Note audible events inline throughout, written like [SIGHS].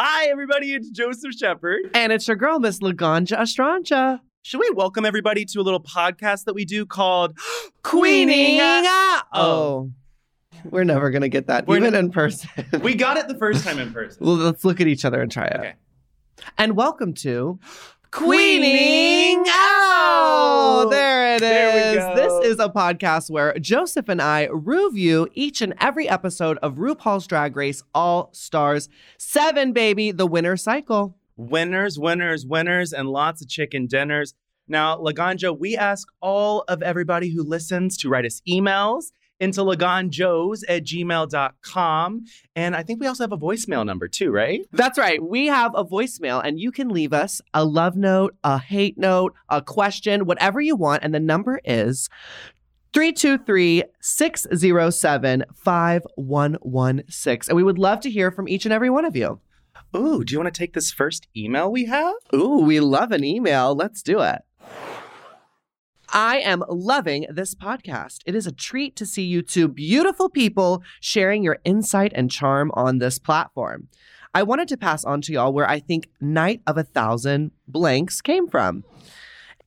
Hi, everybody. It's Joseph Shepard. And it's your girl, Miss Laganja Estranja. Should we welcome everybody to a little podcast that we do called [GASPS] Queening. Oh. Oh. We're never going to get that, We're even n- in person. We got it the first time in [LAUGHS] person. well, let's look at each other and try it. Okay. And welcome to [GASPS] Queening Out. There it is. There we go. This is a podcast where Joseph and I review each and every episode of RuPaul's Drag Race All Stars 7, baby, the winner cycle. Winners, winners, winners, and lots of chicken dinners. Now, Laganja, we ask all of everybody who listens to write us emails into laganjoes at gmail.com. And I think we also have a voicemail number too, right? That's right. We have a voicemail, and you can leave us a love note, a hate note, a question, whatever you want. And the number is 323 607 5116. And we would love to hear from each and every one of you. Ooh, do you want to take this first email we have? Ooh, we love an email. Let's do it. I am loving this podcast. It is a treat to see you two beautiful people sharing your insight and charm on this platform. I wanted to pass on to y'all where I think Night of a Thousand Blanks came from.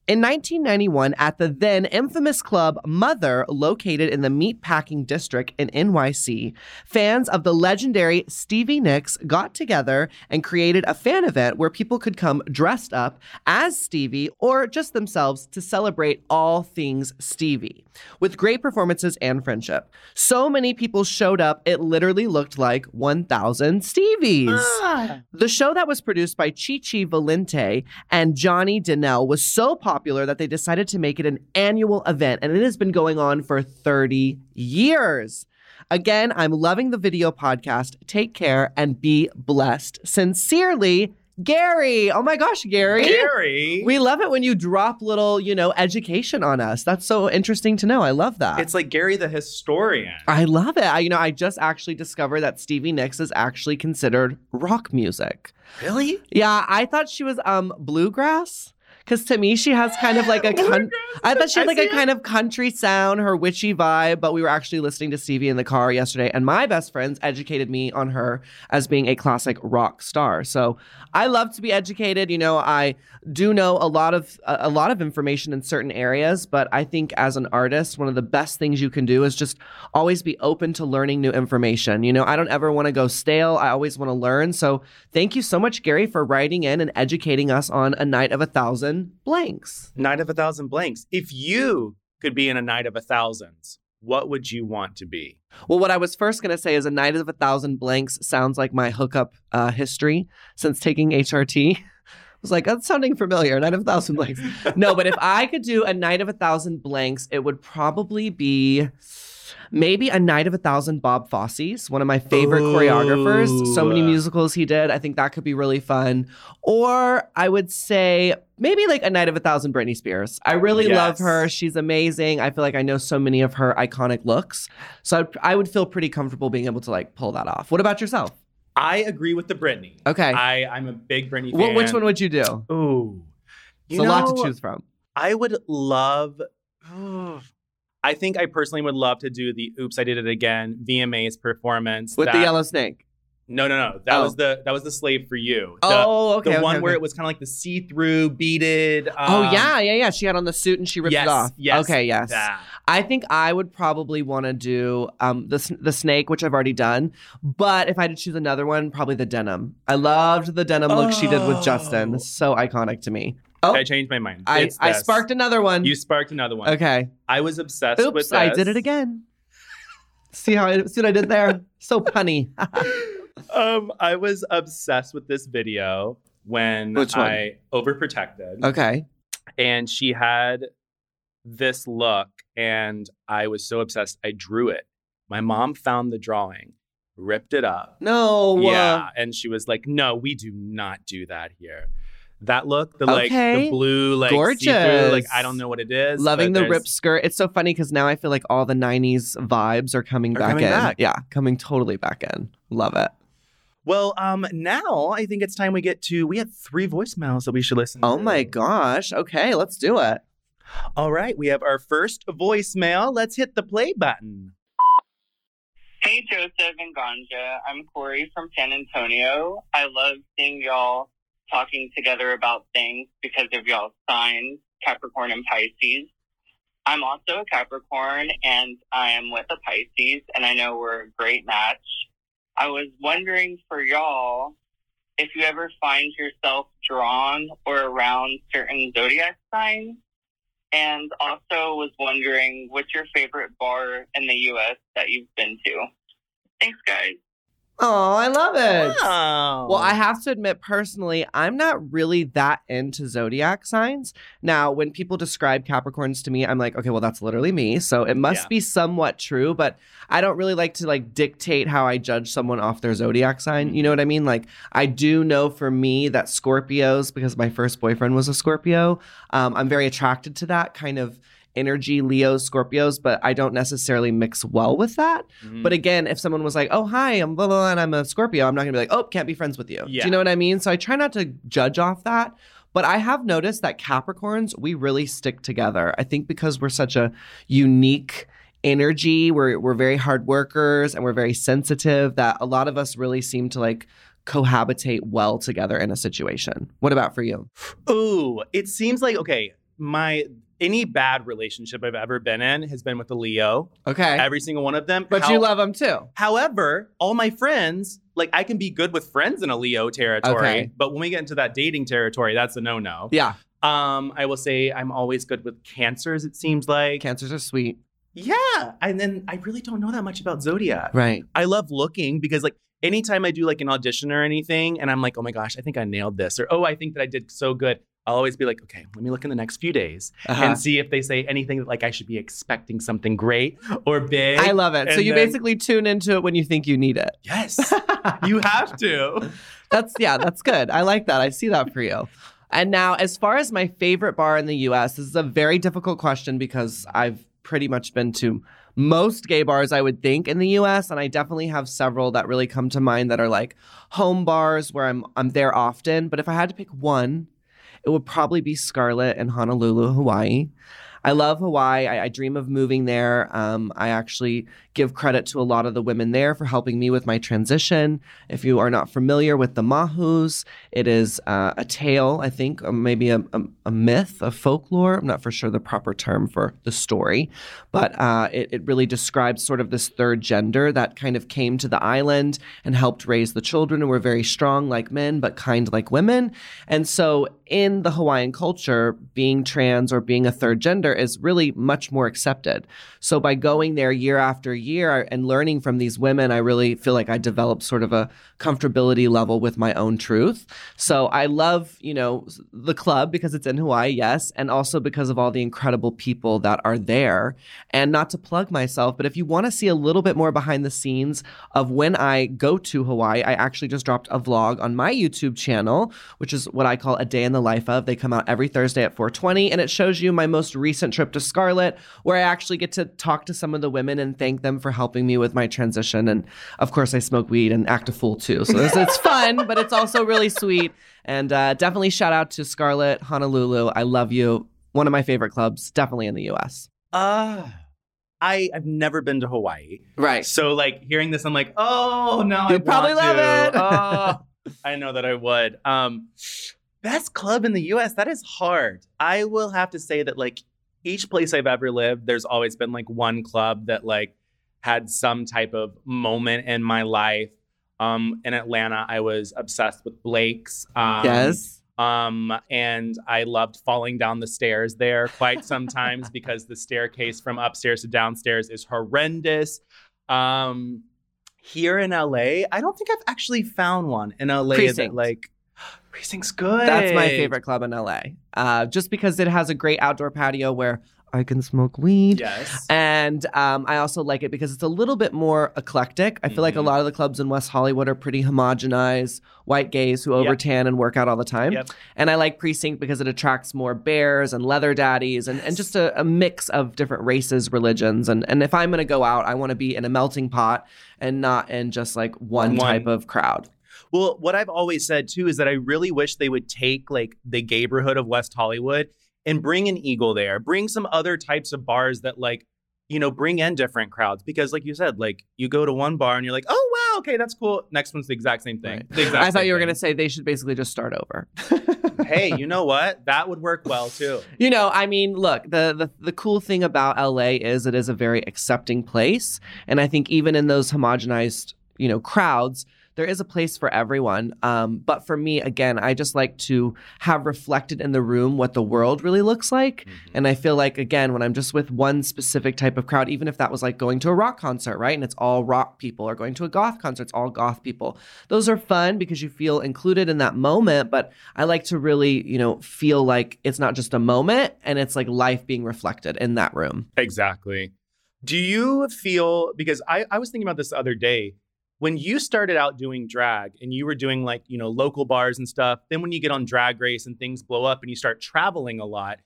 In 1991, at the then infamous club Mother, located in the Meatpacking District in NYC, fans of the legendary Stevie Nicks got together and created a fan event where people could come dressed up as Stevie or just themselves to celebrate all things Stevie, with great performances and friendship. So many people showed up, it literally looked like 1,000 Stevies. Ah. The show that was produced by Chi Chi Valenti and Johnny Dynell was so popular that they decided to make it an annual event, and it has been going on for 30 years. Again, I'm loving the video podcast. Take care and be blessed. Sincerely, Gary. Oh my gosh, Gary. Gary. We love it when you drop little, you know, education on us. That's so interesting to know. I love that. It's like Gary the historian. I love it. I, you know, I just actually discovered that Stevie Nicks is actually considered rock music. Really? Yeah, I thought she was um bluegrass. Cause to me, she has kind of like a con- I thought she had like a kind of country sound, her witchy vibe. But we were actually listening to Stevie in the car yesterday, and my best friends educated me on her as being a classic rock star. So I love to be educated. You know, I do know a lot of a lot of information in certain areas, but I think as an artist, one of the best things you can do is just always be open to learning new information. You know, I don't ever want to go stale. I always want to learn. So thank you so much, Gary, for writing in and educating us on a night of a thousand blanks. Night of a thousand blanks. If you could be in a night of a thousands, what would you want to be? Well, what I was first going to say is a night of a thousand blanks sounds like my hookup uh, history since taking HRT. [LAUGHS] I was like, that's sounding familiar. Night of a thousand blanks. no, but if I could do a night of a thousand blanks, it would probably be maybe a night of a thousand Bob Fosse's, one of my favorite choreographers. So many musicals he did. I think that could be really fun. Or I would say maybe like a night of a thousand Britney Spears. I really love her. She's amazing. I feel like I know so many of her iconic looks. So I'd, I would feel pretty comfortable being able to like pull that off. What about yourself? I agree with the Britney. Okay. I, I'm a big Britney fan. Wh- which one would you do? Ooh. It's You a lot to choose from. I would love. [SIGHS] I think I personally would love to do the "Oops, I Did It Again" VMA's performance With the yellow snake. No, no, no. That Oh. was the that was the slave for you. The, oh, okay. the okay, one okay. where it was kind of like the see-through beaded. Oh um, yeah, yeah, yeah. She had on the suit and she ripped yes, it off. Yes. Okay, yes. that. I think I would probably want to do um the the snake, which I've already done. But if I had to choose another one, probably the denim. I loved the denim look she did with Justin. Oh. So iconic to me. Oh, I changed my mind. I, It's I this. sparked another one. You sparked another one. okay. I was obsessed with this. I did it again. See how I see what I did there? so [LAUGHS] punny. [LAUGHS] Um, I was obsessed with this video when Which one? I overprotected. okay. and she had this look and i was so obsessed i drew it my mom found the drawing ripped it up No. uh, yeah and she was like no we do not do that here that look the like Okay. the blue like Gorgeous. like i don't know what it is Loving the ripped skirt. It's so funny because now I feel like all the 90s vibes are coming Are back coming in. back. Yeah, coming totally back in. Love it. Well um now i think it's time we get to we had three voicemails that we should listen Oh to my gosh. Okay, let's do it. all right we have our first voicemail let's hit the play button Hey, Joseph and Ganja. I'm Corey from San Antonio. I love seeing y'all talking together about things because of y'all's signs, Capricorn and Pisces. I'm also a Capricorn and I am with a Pisces, and I know we're a great match. I was wondering for y'all if you ever find yourself drawn or around certain zodiac signs. And also was wondering what's your favorite bar in the U.S. that you've been to? Thanks, guys. Oh, I love it. oh. Well, I have to admit personally, I'm not really that into zodiac signs. Now, when people describe Capricorns to me, I'm like, okay, well, that's literally me. So it must Yeah. be somewhat true, but I don't really like to like dictate how I judge someone off their zodiac sign. You know what I mean? Like, I do know for me that Scorpios, because my first boyfriend was a Scorpio, um, I'm very attracted to that kind of energy, Leos, Scorpios, but I don't necessarily mix well with that. Mhm. But again, if someone was like, "Oh, hi, I'm blah blah, blah and I'm a Scorpio," I'm not gonna be like, "Oh, can't be friends with you." Do you know what I mean? So I try not to judge off that. But I have noticed that Capricorns, we really stick together. I think because we're such a unique energy, we're we're very hard workers and we're very sensitive. That a lot of us really seem to like cohabitate well together in a situation. What about for you? Ooh, it seems like okay. My any bad relationship I've ever been in has been with a Leo. Okay, Every single one of them. but How- you love them too. However, all my friends, like I can be good with friends in a Leo territory, Okay. but when we get into that dating territory, that's a no-no. Yeah, Um, I will say I'm always good with cancers. It seems like. cancers are sweet. yeah, and then I really don't know that much about zodiac. Right. I love looking because like anytime I do like an audition or anything, and I'm like, oh my gosh, I think I nailed this, or oh, I think that I did so good. I'll always be like, okay, let me look in the next few days Uh-huh. and see if they say anything that like I should be expecting something great or big. I love it. So you then- basically tune into it when you think you need it. Yes, [LAUGHS] you have to. That's yeah, that's good. I like that. I see that for you. And now, as far as my favorite bar in the US, this is a very difficult question because I've pretty much been to most gay bars, I would think, in the US. And I definitely have several that really come to mind that are like home bars where I'm I'm there often. But if I had to pick one, it would probably be Scarlet in Honolulu, Hawaii. I love Hawaii. I, I dream of moving there. Um, I actually give credit to a lot of the women there for helping me with my transition. If you are not familiar with the Mahus, it is uh, a tale, I think, or maybe a, a, a myth, a folklore. I'm not for sure the proper term for the story, but uh, it, it really describes sort of this third gender that kind of came to the island and helped raise the children and were very strong like men, but kind like women. And so in the Hawaiian culture, being trans or being a third gender is really much more accepted. So by going there year after year and learning from these women, I really feel like I developed sort of a comfortability level with my own truth. So I love, you know, the club because it's in Hawaii, yes, and also because of all the incredible people that are there. And not to plug myself, but if you want to see a little bit more behind the scenes of when I go to Hawaii, I actually just dropped a vlog on my YouTube channel, which is what I call a day in the life of. They come out every Thursday at 4:20 and it shows you my most recent trip to Scarlet where I actually get to talk to some of the women and thank them for helping me with my transition and of course I smoke weed and act a fool too. So it's, it's fun, but it's also really sweet. And uh, definitely shout out to Scarlet Honolulu. I love you. One of my favorite clubs, definitely in the US. Ah, I I've never been to Hawaii, Right. so like hearing this, I'm like, oh no, I probably love to. it. Oh, [LAUGHS] I know that I would. Um, best club in the U.S. That is hard. I will have to say that like each place I've ever lived, there's always been like one club that like had some type of moment in my life. Um, in Atlanta, I was obsessed with Blake's. Um, yes. um, and I loved falling down the stairs there quite sometimes [LAUGHS] because the staircase from upstairs to downstairs is horrendous. Um, here in LA, I don't think I've actually found one in LA that like precinct's good. That's my favorite club in LA. Uh, just because it has a great outdoor patio where I can smoke weed. Yes. And um, I also like it because it's a little bit more eclectic. I feel like a Mhm. lot of the clubs in West Hollywood are pretty homogenized, white gays who Yep. overtan and work out all the time. Yep. And I like Precinct because it attracts more bears and leather daddies and, and just a, a mix of different races, religions. And, and if I'm going to go out, I want to be in a melting pot and not in just like one, One. type of crowd. Well, what I've always said too is that I really wish they would take like the neighborhood of West Hollywood and bring an Eagle there, bring some other types of bars that like, you know, bring in different crowds. Because like you said, like you go to one bar and you're like, oh wow, okay, that's cool. Next one's the exact same thing. Right. Exact I thought same you were thing. going to say they should basically just start over. [LAUGHS] hey, you know what? That would work well too. [LAUGHS] You know, I mean, look, the, the the cool thing about LA is it is a very accepting place, and I think even in those homogenized, you know, crowds, there is a place for everyone. Um, but for me, again, I just like to have reflected in the room what the world really looks like, and I feel like again, when I'm just with one specific type of crowd, even if that was like going to a rock concert, right, and it's all rock people, or going to a goth concert, it's all goth people. Those are fun because you feel included in that moment, but I like to really, you know, feel like it's not just a moment and it's like life being reflected in that room. Exactly. Do you feel because I, I was thinking about this the other day when you started out doing drag and you were doing like, you know, local bars and stuff, then when you get on drag race and things blow up and you start traveling a lot,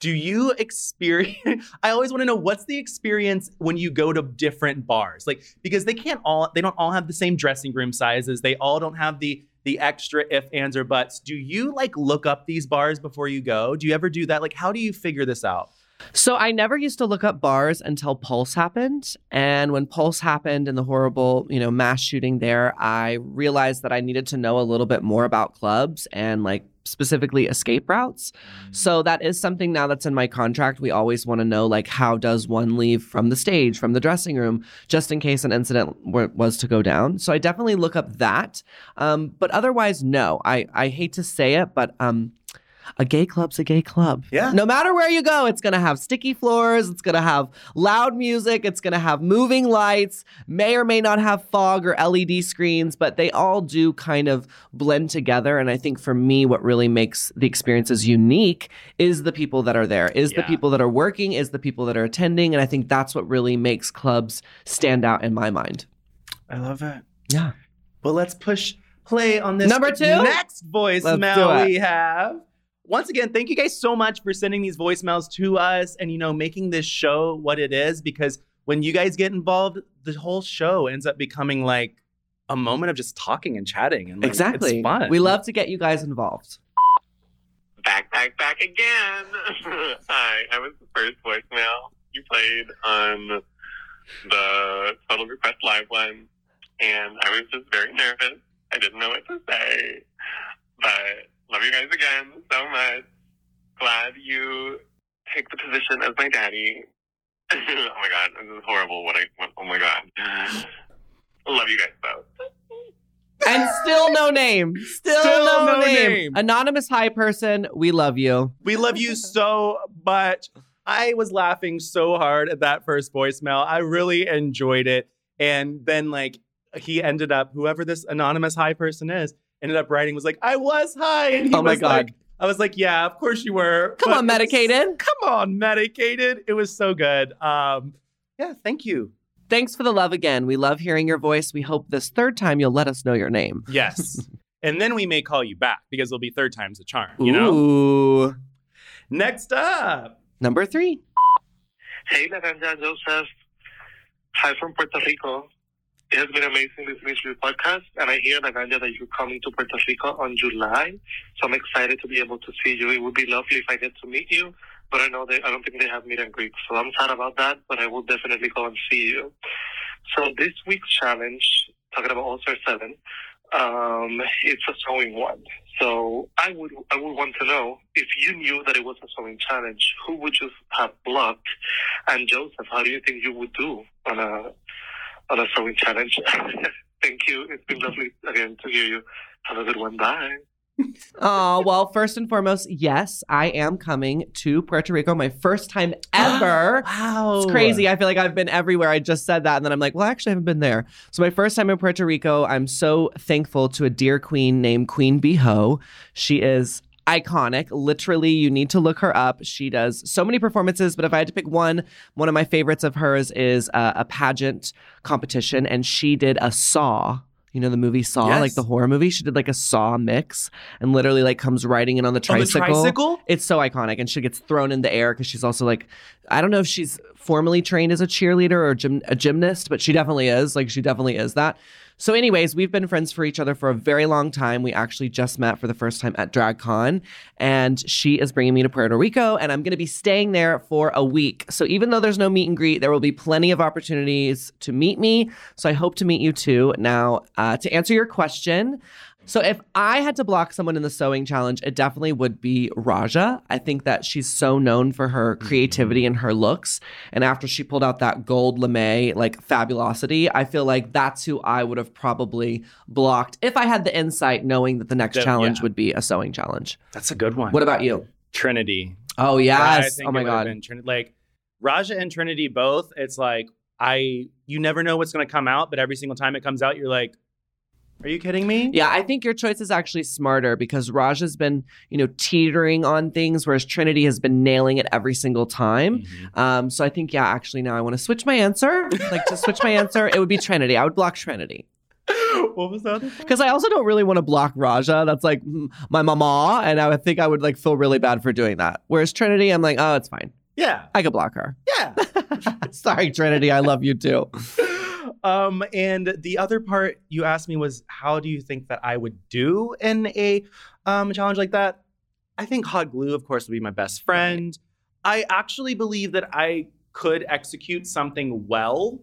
do you experience [LAUGHS] I always want to know what's the experience when you go to different bars? Like because they can't all they don't all have the same dressing room sizes. They all don't have the the extra if ands or buts. Do you like look up these bars before you go? Do you ever do that? Like how do you figure this out? So I never used to look up bars until Pulse happened. And when Pulse happened and the horrible, you know, mass shooting there, I realized that I needed to know a little bit more about clubs and like specifically escape routes. So that is something now that's in my contract. We always want to know like how does one leave from the stage, from the dressing room, just in case an incident w- was to go down. So I definitely look up that. Um, but otherwise, no. I I hate to say it, but um. A gay club's a gay club. Yeah. No matter where you go, it's going to have sticky floors, it's going to have loud music, it's going to have moving lights, may or may not have fog or LED screens, but they all do kind of blend together. And I think for me, what really makes the experiences unique is the people that are there, is the people that are working, is the people that are attending. And I think that's what really makes clubs stand out in my mind. I love it. Yeah. Well, let's push play on this Number two? next voicemail we have. Once again, thank you guys so much for sending these voicemails to us and you know making this show what it is because when you guys get involved, the whole show ends up becoming like a moment of just talking and chatting and like, exactly. it's fun. We love to get you guys involved. Back, back, back again. [LAUGHS] Hi, I was the first voicemail you played on the Total Request Live one, and I was just very nervous. I didn't know what to say, but love you guys again so much. Glad you take the position as my daddy. [LAUGHS] oh my god, this is horrible. What I what, oh my god. [SIGHS] Love you guys both. And still no name. Still, Still no, no name. name. Anonymous high person, we love you. We love you so much. I was laughing so hard at that first voicemail. I really enjoyed it. And then, like, he ended up, whoever this anonymous high person is, ended up writing, was like, I was high. And he Oh my was God. like, I was like, yeah, of course you were. Come But on, medicated. Come on, medicated. It was so good. Um, yeah, thank you. Thanks for the love again. We love hearing your voice. We hope this third time you'll let us know your name. Yes. [LAUGHS] and then we may call you back because it'll be third time's a charm, you know? Ooh. Next up. Number three. Hey, Lavanja Joseph. Hi from Puerto Rico. It has been amazing listening to your podcast, and I hear, Laganja, that you're coming to Puerto Rico on July, so I'm excited to be able to see you. It would be lovely if I get to meet you, but I know they, I don't think they have meet and greet, so I'm sad about that, but I will definitely go and see you. So this week's challenge, talking about All Star 7, um, it's a sewing one. So I would I would want to know if you knew that it was a sewing challenge, who would you have blocked? And Joseph, how do you think you would do on a on a sewing challenge? [LAUGHS] Thank you. It's been lovely again to hear you. Have a good one. Bye. Oh, well, first and foremost, yes, I am coming to Puerto Rico, my first time [GASPS] ever. Wow. It's crazy. I feel like I've been everywhere. I just said that. And then I'm like, well, actually, I haven't been there. So, my first time in Puerto Rico, I'm so thankful to a dear queen named Queen Biho. She is iconic. Literally, you need to look her up. She does so many performances, but if I had to pick one, one of my favorites of hers is uh, a pageant competition, and she did a saw. You know the movie Saw, Yes. like the horror movie. She did like a Saw mix, and literally like comes riding in on the On the tricycle. tricycle? It's so iconic, and she gets thrown in the air because she's also like, I don't know if she's formally trained as a cheerleader or gym- a gymnast, but she definitely is. Like she definitely is that. So, anyways, we've been friends for each other for a very long time. We actually just met for the first time at DragCon, and she is bringing me to Puerto Rico, and I'm going to be staying there for a week. So, even though there's no meet and greet, there will be plenty of opportunities to meet me. So, I hope to meet you too. Now, uh, to answer your question, so if I had to block someone in the sewing challenge, it definitely would be Raja. I think that she's so known for her mm-hmm. creativity and her looks. And after she pulled out that gold lame, like fabulosity, I feel like that's who I would have probably blocked if I had the insight knowing that the next Yeah, challenge yeah. would be a sewing challenge. That's a good one. What about you? Trinity? Oh I yes. think Oh my god. Trin- like Raja and Trinity both. It's like I you never know what's going to come out, but every single time it comes out, you're like, "Are you kidding me?" Yeah, I think your choice is actually smarter because Raj has been, you know, teetering on things, whereas Trinity has been nailing it every single time. Mhm. Um, so I think, yeah, actually now I want to switch my answer. Like to switch my answer, it would be Trinity. I would block Trinity [LAUGHS] what was thing? because I also don't really want to block Raja. That's like my mama, and I would think I would like feel really bad for doing that. Whereas Trinity, I'm like, oh, it's fine. Yeah, I could block her. yeah. [LAUGHS] Sorry, Trinity, I love you too. [LAUGHS] um, and the other part you asked me was, how do you think that I would do in a um, challenge like that? I think hot glue, of course, would be my best friend. I actually believe that I could execute something well,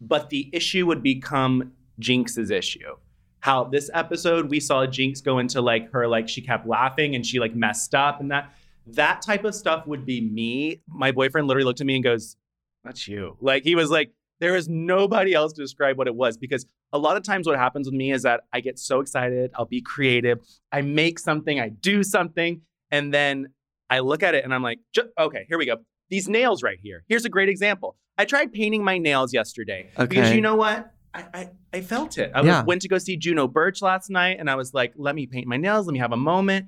but the issue would become Jinkx's issue. How this episode we saw Jinkx go into like her like she kept laughing and she like messed up and that that type of stuff would be me. My boyfriend literally looked at me and goes, "That's you." Like he was like, there is nobody else to describe what it was because a lot of times what happens with me is that I get so excited, I'll be creative, I make something, I do something, and then I look at it and I'm like, "Ju- okay, here we go. These nails right here. Here's a great example. I tried painting my nails yesterday because you know what? I, I, I felt it. I was, went to go see Juno Birch last night and I was like, let me paint my nails, let me have a moment.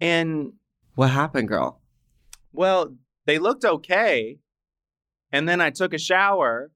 And What happened, girl? well, they looked okay. And then I took a shower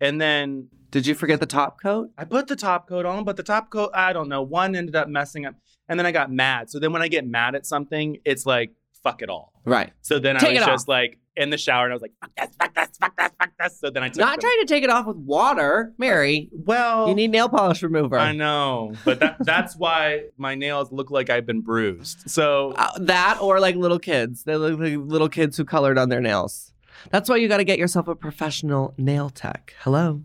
and then Did you forget the top coat? I put the top coat on, but the top coat, I don't know, one ended up messing up. And then I got mad. So then when I get mad at something, it's like, fuck it all. Right. So then Take I was it just like in the shower and I was like, fuck this, fuck this, fuck this, fuck this. So then I took Not them- trying to take it off with water, Mary. Well, You need nail polish remover. I know, but that, that's why my nails look like I've been bruised. So Uh, that or like little kids. They look like little kids who colored on their nails. That's why you got to get yourself a professional nail tech. Hello.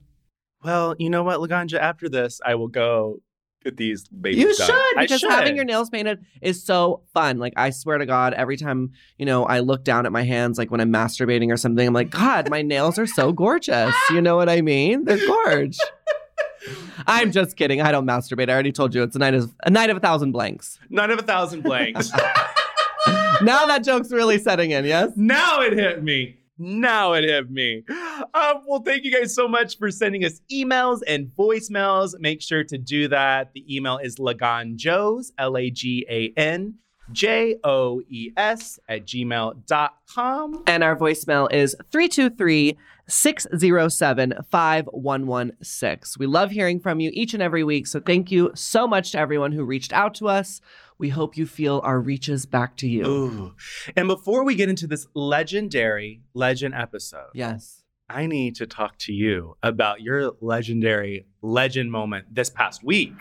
Well, you know what, Laganja? After this, I will go get these babies You done. should because should. having your nails painted is so fun. Like I swear to God, every time you know I look down at my hands, like when I'm masturbating or something, I'm like, God, my nails are so gorgeous. You know what I mean? They're gorge. [LAUGHS] I'm just kidding. I don't masturbate. I already told you it's a night of a night of a thousand blanks. None of a thousand blanks. [LAUGHS] now that joke's really setting in. Yes. now it hit me. Now it hit me. Um, well, thank you guys so much for sending us emails and voicemails. Make sure to do that. The email is laganjoes, L A G A N J O E S, at gmail.com. And our voicemail is 323 607 5116. We love hearing from you each and every week. So thank you so much to everyone who reached out to us. We hope you feel our reaches back to you. Ooh. And before we get into this legendary legend episode, Yes. I need to talk to you about your legendary legend moment this past week.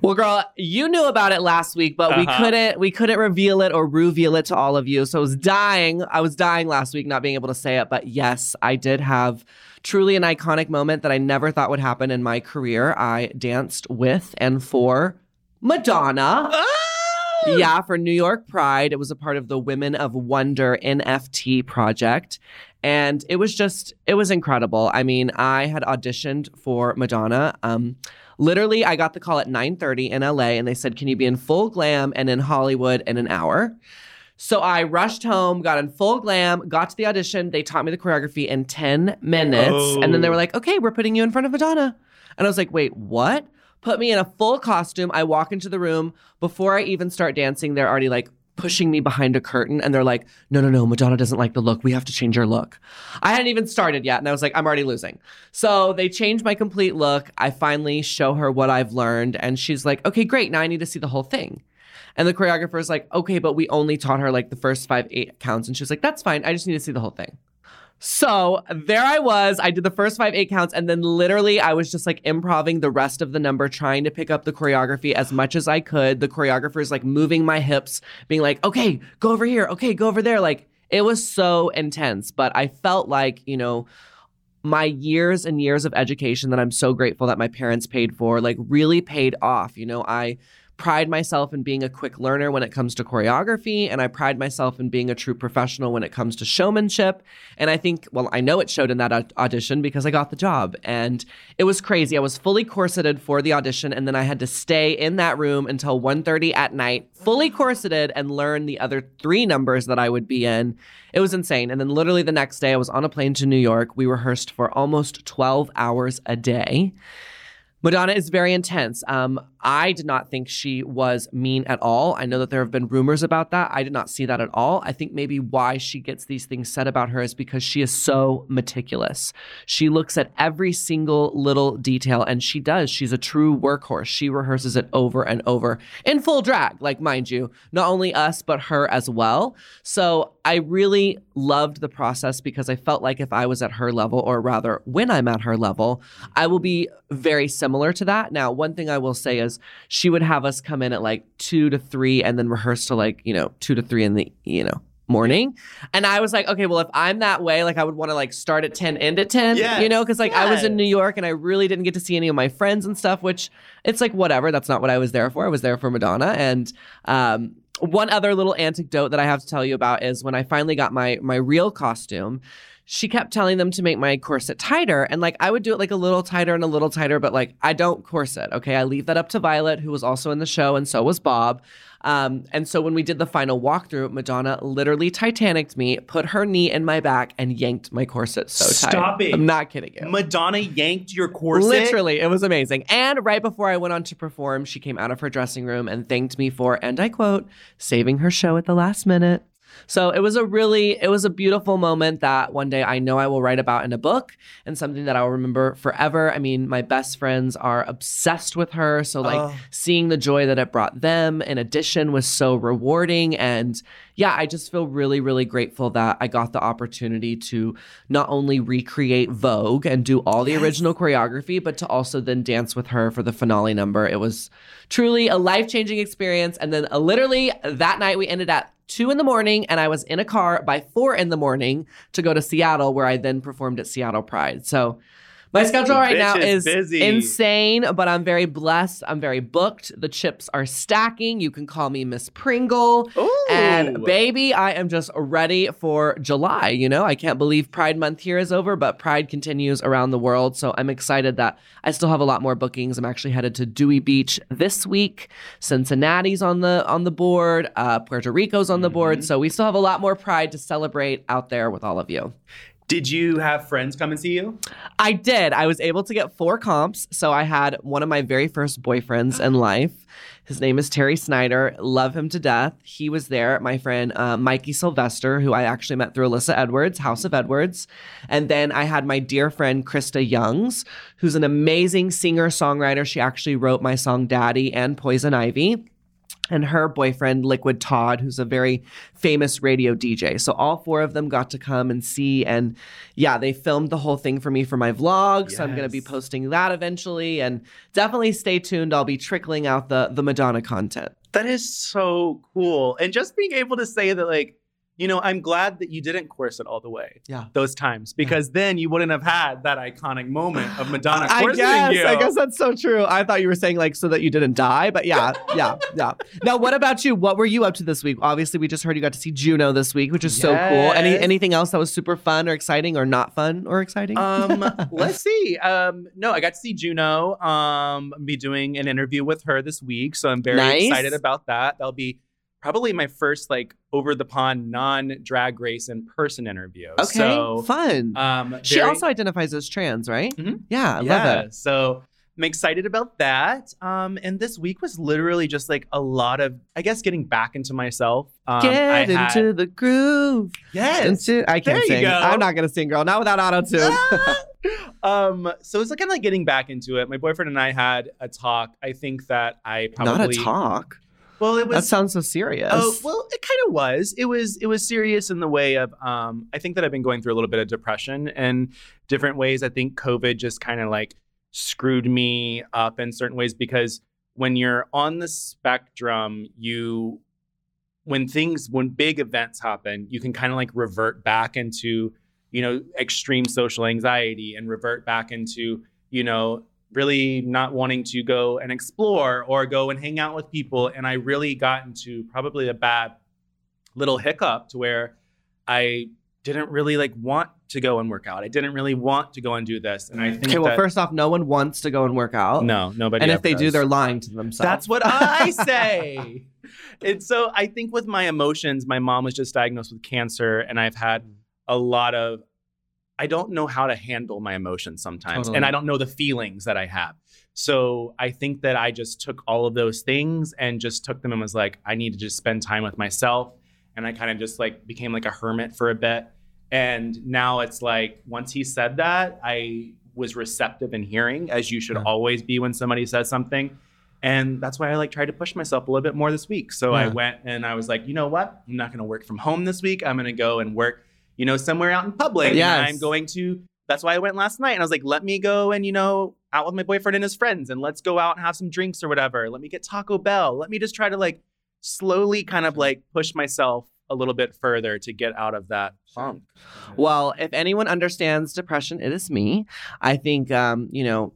Well, girl, you knew about it last week, but we Uh-huh. couldn't we couldn't reveal it or reveal it to all of you. So I was dying. I was dying last week not being able to say it, but yes, I did have truly an iconic moment that I never thought would happen in my career. I danced with and for Madonna. Yeah, for New York Pride. It was a part of the Women of Wonder NFT project. And it was just, it was incredible. I mean, I had auditioned for Madonna. Um, literally, I got the call at 9:30 in LA and they said, Can you be in full glam and in Hollywood in an hour? So I rushed home, got in full glam, got to the audition. They taught me the choreography in 10 minutes. And then they were like, okay, we're putting you in front of Madonna. And I was like, wait, what? Put me in a full costume. I walk into the room. Before I even start dancing, they're already like pushing me behind a curtain and they're like, no, no, no, Madonna doesn't like the look. We have to change your look. I hadn't even started yet. And I was like, I'm already losing. So they changed my complete look. I finally show her what I've learned. And she's like, okay, great. Now I need to see the whole thing. And the choreographer is like, okay, but we only taught her like the first five, eight counts. And she was like, that's fine. I just need to see the whole thing. So there I was. I did the first five, eight counts. And then literally I was just like improving the rest of the number, trying to pick up the choreography as much as I could. The choreographer is like moving my hips, being like, okay, go over here. Okay, go over there. Like it was so intense. But I felt like, you know, my years and years of education that I'm so grateful that my parents paid for, like really paid off. You know, I pride myself in being a quick learner when it comes to choreography, and I pride myself in being a true professional when it comes to showmanship. And I think, well, I know it showed in that au- audition because I got the job. And it was crazy. I was fully corseted for the audition, and then I had to stay in that room until 1.30 at night, fully corseted, and learn the other three numbers that I would be in. It was insane. And then literally the next day, I was on a plane to New York. We rehearsed for almost 12 hours a day. Madonna is very intense. Um, I did not think she was mean at all. I know that there have been rumors about that. I did not see that at all. I think maybe why she gets these things said about her is because she is so meticulous. She looks at every single little detail, and she does. She's a true workhorse. She rehearses it over and over in full drag, like, mind you, not only us, but her as well. So I really loved the process because I felt like if I was at her level, or rather, when I'm at her level, I will be very similar to that. Now, one thing I will say is she would have us come in at like two to three and then rehearse to like, you know, two to three in the, you know, morning. And I was like, okay, well, if I'm that way, like I would want to like start at 10, end at 10, Yes. you know, because like I was in New York and I really didn't get to see any of my friends and stuff, which it's like, whatever. That's not what I was there for. I was there for Madonna. And, um, one other little anecdote that I have to tell you about is when I finally got my my real costume, she kept telling them to make my corset tighter and like I would do it like a little tighter and a little tighter but like I don't corset, okay? I leave that up to Violet who was also in the show and so was Bob. Um, and so when we did the final walkthrough, Madonna literally Titanicked me, put her knee in my back, and yanked my corset so tight. Stop it. I'm not kidding you. Madonna yanked your corset. Literally, it was amazing. And right before I went on to perform, she came out of her dressing room and thanked me for, and I quote, saving her show at the last minute. So it was a really, it was a beautiful moment that one day I know I will write about in a book and something that I'll remember forever. I mean, my best friends are obsessed with her. So, like, Oh. seeing the joy that it brought them in addition was so rewarding. And yeah, I just feel really, really grateful that I got the opportunity to not only recreate Vogue and do all the original choreography, but to also then dance with her for the finale number. It was truly a life changing experience. And then uh, literally that night we ended at two in the morning and I was in a car by four in the morning to go to Seattle, where I then performed at Seattle Pride. So my schedule right now is is insane, but I'm very blessed. I'm very booked. The chips are stacking. You can call me Miss Pringle. Ooh. And baby, I am just ready for July. You know, I can't believe Pride Month here is over, but Pride continues around the world. So I'm excited that I still have a lot more bookings. I'm actually headed to Dewey Beach this week. Cincinnati's on the on the board. Uh, Puerto Rico's on the Mm-hmm. board. So we still have a lot more Pride to celebrate out there with all of you. Did you have friends come and see you? I did. I was able to get four comps. So I had one of my very first boyfriends in [GASPS] life. His name is Terry Snyder. Love him to death. He was there. My friend uh, Mikey Sylvester, who I actually met through Alyssa Edwards, House of Edwards. And then I had my dear friend Krista Youngs, who's an amazing singer songwriter. She actually wrote my song Daddy and Poison Ivy. And her boyfriend, Liquid Todd, who's a very famous radio DJ. So all four of them got to come and see. And yeah, they filmed the whole thing for me for my vlog. So I'm going to be posting that eventually. And definitely stay tuned. I'll be trickling out the, the Madonna content. That is so cool. And just being able to say that, like, you know, I'm glad that you didn't course it all the way. Yeah. Those times, because then you wouldn't have had that iconic moment of Madonna I coursing guess, you. I guess that's so true. I thought you were saying like so that you didn't die, but yeah, [LAUGHS] yeah, yeah. Now, what about you? What were you up to this week? Obviously, we just heard you got to see Juno this week, which is so cool. Any anything else that was super fun or exciting or not fun or exciting? um, [LAUGHS] let's see. Um, no, I got to see Juno. Um, be doing an interview with her this week, so I'm very Nice. excited about that. That'll be probably my first like over the pond non drag race in person interview. okay, so fun. um, she also identifies as trans, right? Mhm. Yeah, I yeah, love it. So I'm excited about that. Um, and this week was literally just like a lot of, I guess, getting back into myself. Um, Get I into the groove. yes. Into, I can't sing. go. I'm not gonna sing, girl. Not without auto tune. [LAUGHS] um, so it's like kind of like getting back into it. My boyfriend and I had a talk. I think that I probably not a talk. Well, it was That sounds so serious. Oh well, it kind of was. It was. It was serious in the way of. Um, I think that I've been going through a little bit of depression and different ways. I think COVID just kind of like screwed me up in certain ways because when you're on the spectrum, you when things when big events happen, you can kind of like revert back into you know extreme social anxiety and revert back into you know really not wanting to go and explore or go and hang out with people and i really got into probably a bad little hiccup to where i didn't really like want to go and work out i didn't really want to go and do this and i think okay. Well, that- first off, no one wants to go and work out. no nobody And if ever they do, does. they're lying to themselves. That's what I [LAUGHS] say. and so I think with my emotions, my mom was just diagnosed with cancer, and I've had mm. a lot of, I don't know how to handle my emotions sometimes, Totally. and I don't know the feelings that I have. So I think that I just took all of those things and just took them and was like, I need to just spend time with myself. And I kind of just like became like a hermit for a bit. And now it's like, once he said that, I was receptive in hearing, as you should Yeah. always be when somebody says something. And that's why I like tried to push myself a little bit more this week. So I went and I was like, you know what? I'm not going to work from home this week. I'm going to go and work, you know, somewhere out in public. Yes. And I'm going to, that's why I went last night. And I was like, let me go and, you know, out with my boyfriend and his friends and let's go out and have some drinks or whatever. Let me get Taco Bell. Let me just try to like slowly kind of like push myself a little bit further to get out of that funk. Well, if anyone understands depression, it is me. I think, um, you know,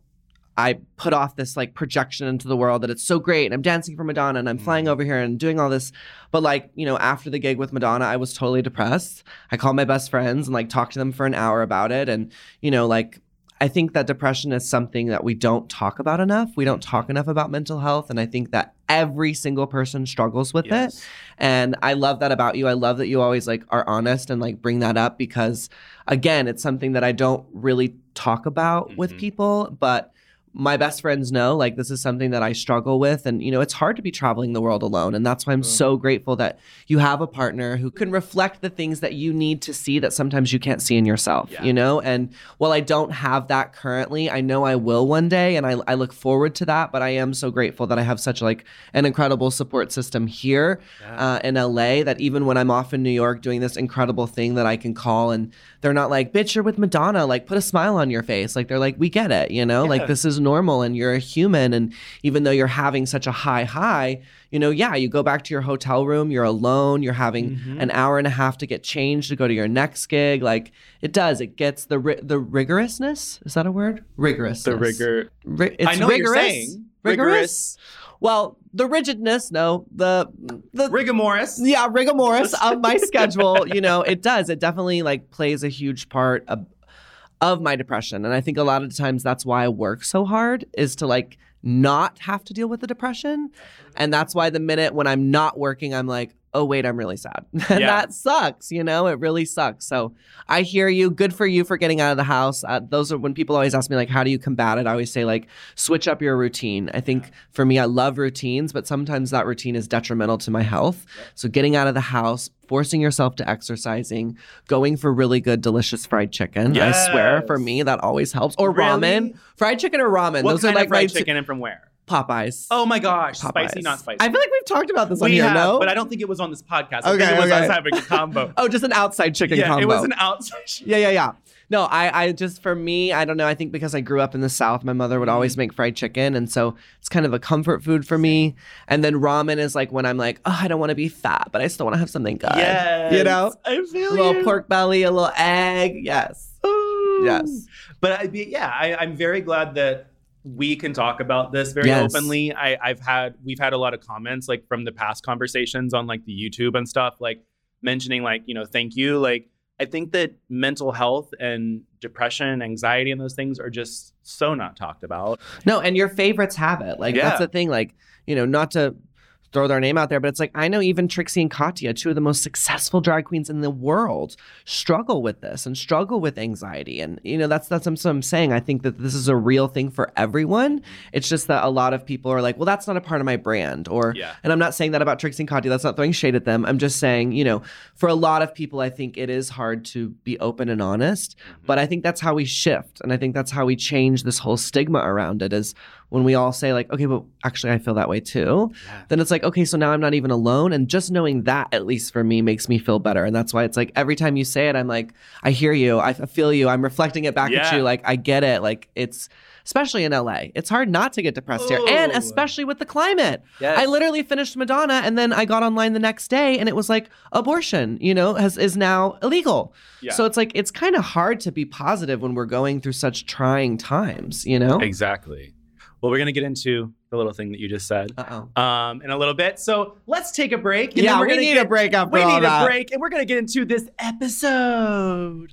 I put off this like projection into the world that it's so great and I'm dancing for Madonna and I'm flying over here and doing all this. But like, you know, after the gig with Madonna, I was totally depressed. I called my best friends and like talked to them for an hour about it. And, you know, like, I think that depression is something that we don't talk about enough. We don't talk enough about mental health. And I think that every single person struggles with it. And I love that about you. I love that you always like are honest and like bring that up because again, it's something that I don't really talk about with Mhm. people, but my best friends know like this is something that I struggle with and you know it's hard to be traveling the world alone and that's why I'm so grateful that you have a partner who can reflect the things that you need to see that sometimes you can't see in yourself Yeah. you know and while I don't have that currently I know I will one day and I, I look forward to that but I am so grateful that I have such like an incredible support system here uh, in LA that even when I'm off in New York doing this incredible thing that I can call and they're not like, bitch, you're with Madonna. Like, put a smile on your face. Like, they're like, we get it, you know? Like, this is normal and you're a human. And even though you're having such a high high, you know, yeah, you go back to your hotel room, you're alone, you're having Mhm. an hour and a half to get changed to go to your next gig. Like, it does. It gets the ri- the rigorousness. Is that a word? Rigorous. The rigor. Ri- it's I know what rigorous. you're saying. Rigorous. Well, the rigidness, no, the the Rigomoris. yeah, rigor mortis of my [LAUGHS] schedule, you know, it does. It definitely like plays a huge part of, of my depression. And I think a lot of times that's why I work so hard is to like not have to deal with the depression. And that's why the minute when I'm not working, I'm like, oh, wait, I'm really sad. and [LAUGHS] Yeah. that sucks, you know, it really sucks. So I hear you. Good for you for getting out of the house. Uh, those are when people always ask me, like, how do you combat it? I always say, like, switch up your routine. I think for me, I love routines, but sometimes that routine is detrimental to my health. So getting out of the house, forcing yourself to exercising, going for really good, delicious fried chicken. I swear, for me, that always helps. Or Really? ramen. Fried chicken or ramen. What Those kind are like of fried chicken and from where? Popeyes. Oh my gosh, Popeyes. spicy, not spicy. I feel like we've talked about this on we here, have, no? but I don't think it was on this podcast. I Okay, think it was okay. us having a combo. [LAUGHS] oh, just an outside chicken yeah, combo. it was an outside. Yeah, yeah, yeah. No, I, I just for me, I don't know. I think because I grew up in the South, my mother would Mm-hmm. always make fried chicken, and so it's kind of a comfort food for me. And then ramen is like when I'm like, oh, I don't want to be fat, but I still want to have something good. Yes, you know, I a feel little you. pork belly, a little egg. Yes, Ooh. yes. But I, yeah, I, I'm very glad that we can talk about this very Yes. openly. I, I've had we've had a lot of comments like from the past conversations on like the YouTube and stuff, like mentioning like you know thank you. Like I think that mental health and depression, anxiety, and those things are just so not talked about. No, and your favorites have it. Like Yeah. that's the thing. Like you know, not to throw their name out there, but it's like I know even Trixie and Katya, two of the most successful drag queens in the world, struggle with this and struggle with anxiety. And you know, that's that's what I'm saying. I think that this is a real thing for everyone. It's just that a lot of people are like, well, that's not a part of my brand. Or Yeah. and I'm not saying that about Trixie and Katya. That's not throwing shade at them. I'm just saying, you know, for a lot of people, I think it is hard to be open and honest. Mm-hmm. But I think that's how we shift. And I think that's how we change this whole stigma around it is when we all say, like, okay, but actually I feel that way too. Then it's like, okay, so now I'm not even alone. And just knowing that, at least for me, makes me feel better. And that's why it's like every time you say it, I'm like, I hear you. I feel you. I'm reflecting it back at you. Like, I get it. Like, it's especially in LA. It's hard not to get depressed here. And especially with the climate. Yes. I literally finished Madonna and then I got online the next day and it was like abortion, you know, has is now illegal. Yeah. So it's like it's kind of hard to be positive when we're going through such trying times, you know? Exactly. Well, we're gonna get into the little thing that you just said Uh-oh. um, in a little bit. So let's take a break. and Yeah, we gonna need get- a break after We need that. a break, and we're gonna get into this episode.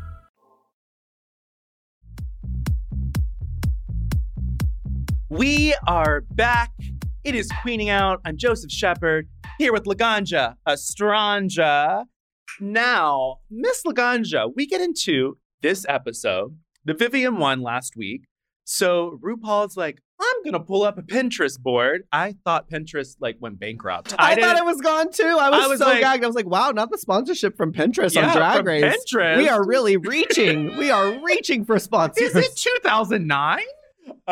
We are back. It is Queening Out. I'm Joseph Shepard here with Laganja Estranja. Now, Miss Laganja, we get into this episode. The Vivian one last week. So RuPaul's like, I'm gonna pull up a Pinterest board. I thought Pinterest like went bankrupt. I, thought it was gone too. I was, I was so like- gagged. I was like, wow, not the sponsorship from Pinterest Yeah, on Drag from Race. Pinterest. We are really reaching. we are reaching for sponsors. [LAUGHS] Is it 2009?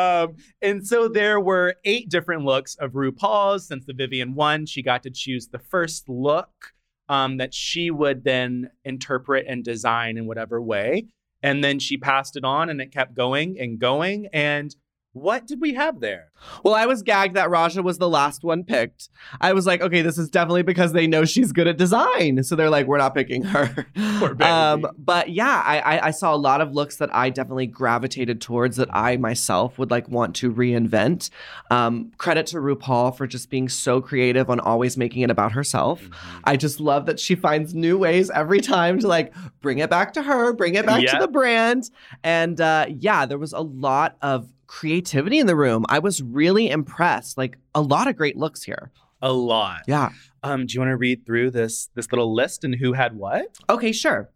Um, and so there were eight different looks of RuPaul's. Since the Vivian won, she got to choose the first look um, that she would then interpret and design in whatever way. And then she passed it on and it kept going and going. And what did we have there? Well, I was gagged that Raja was the last one picked. I was like, okay, this is definitely because they know she's good at design. So they're like, we're not picking her. [LAUGHS] Um, but yeah, I, I, I saw a lot of looks that I definitely gravitated towards that I myself would like want to reinvent. Um, credit to RuPaul for just being so creative on always making it about herself. Mm-hmm. I just love that she finds new ways every time to like bring it back to her, bring it back Yeah. to the brand. And uh, yeah, there was a lot of creativity in the room. I was really impressed. Like a lot of great looks here. A lot. Yeah. Um, do you want to read through this this little list and who had what? Okay, sure.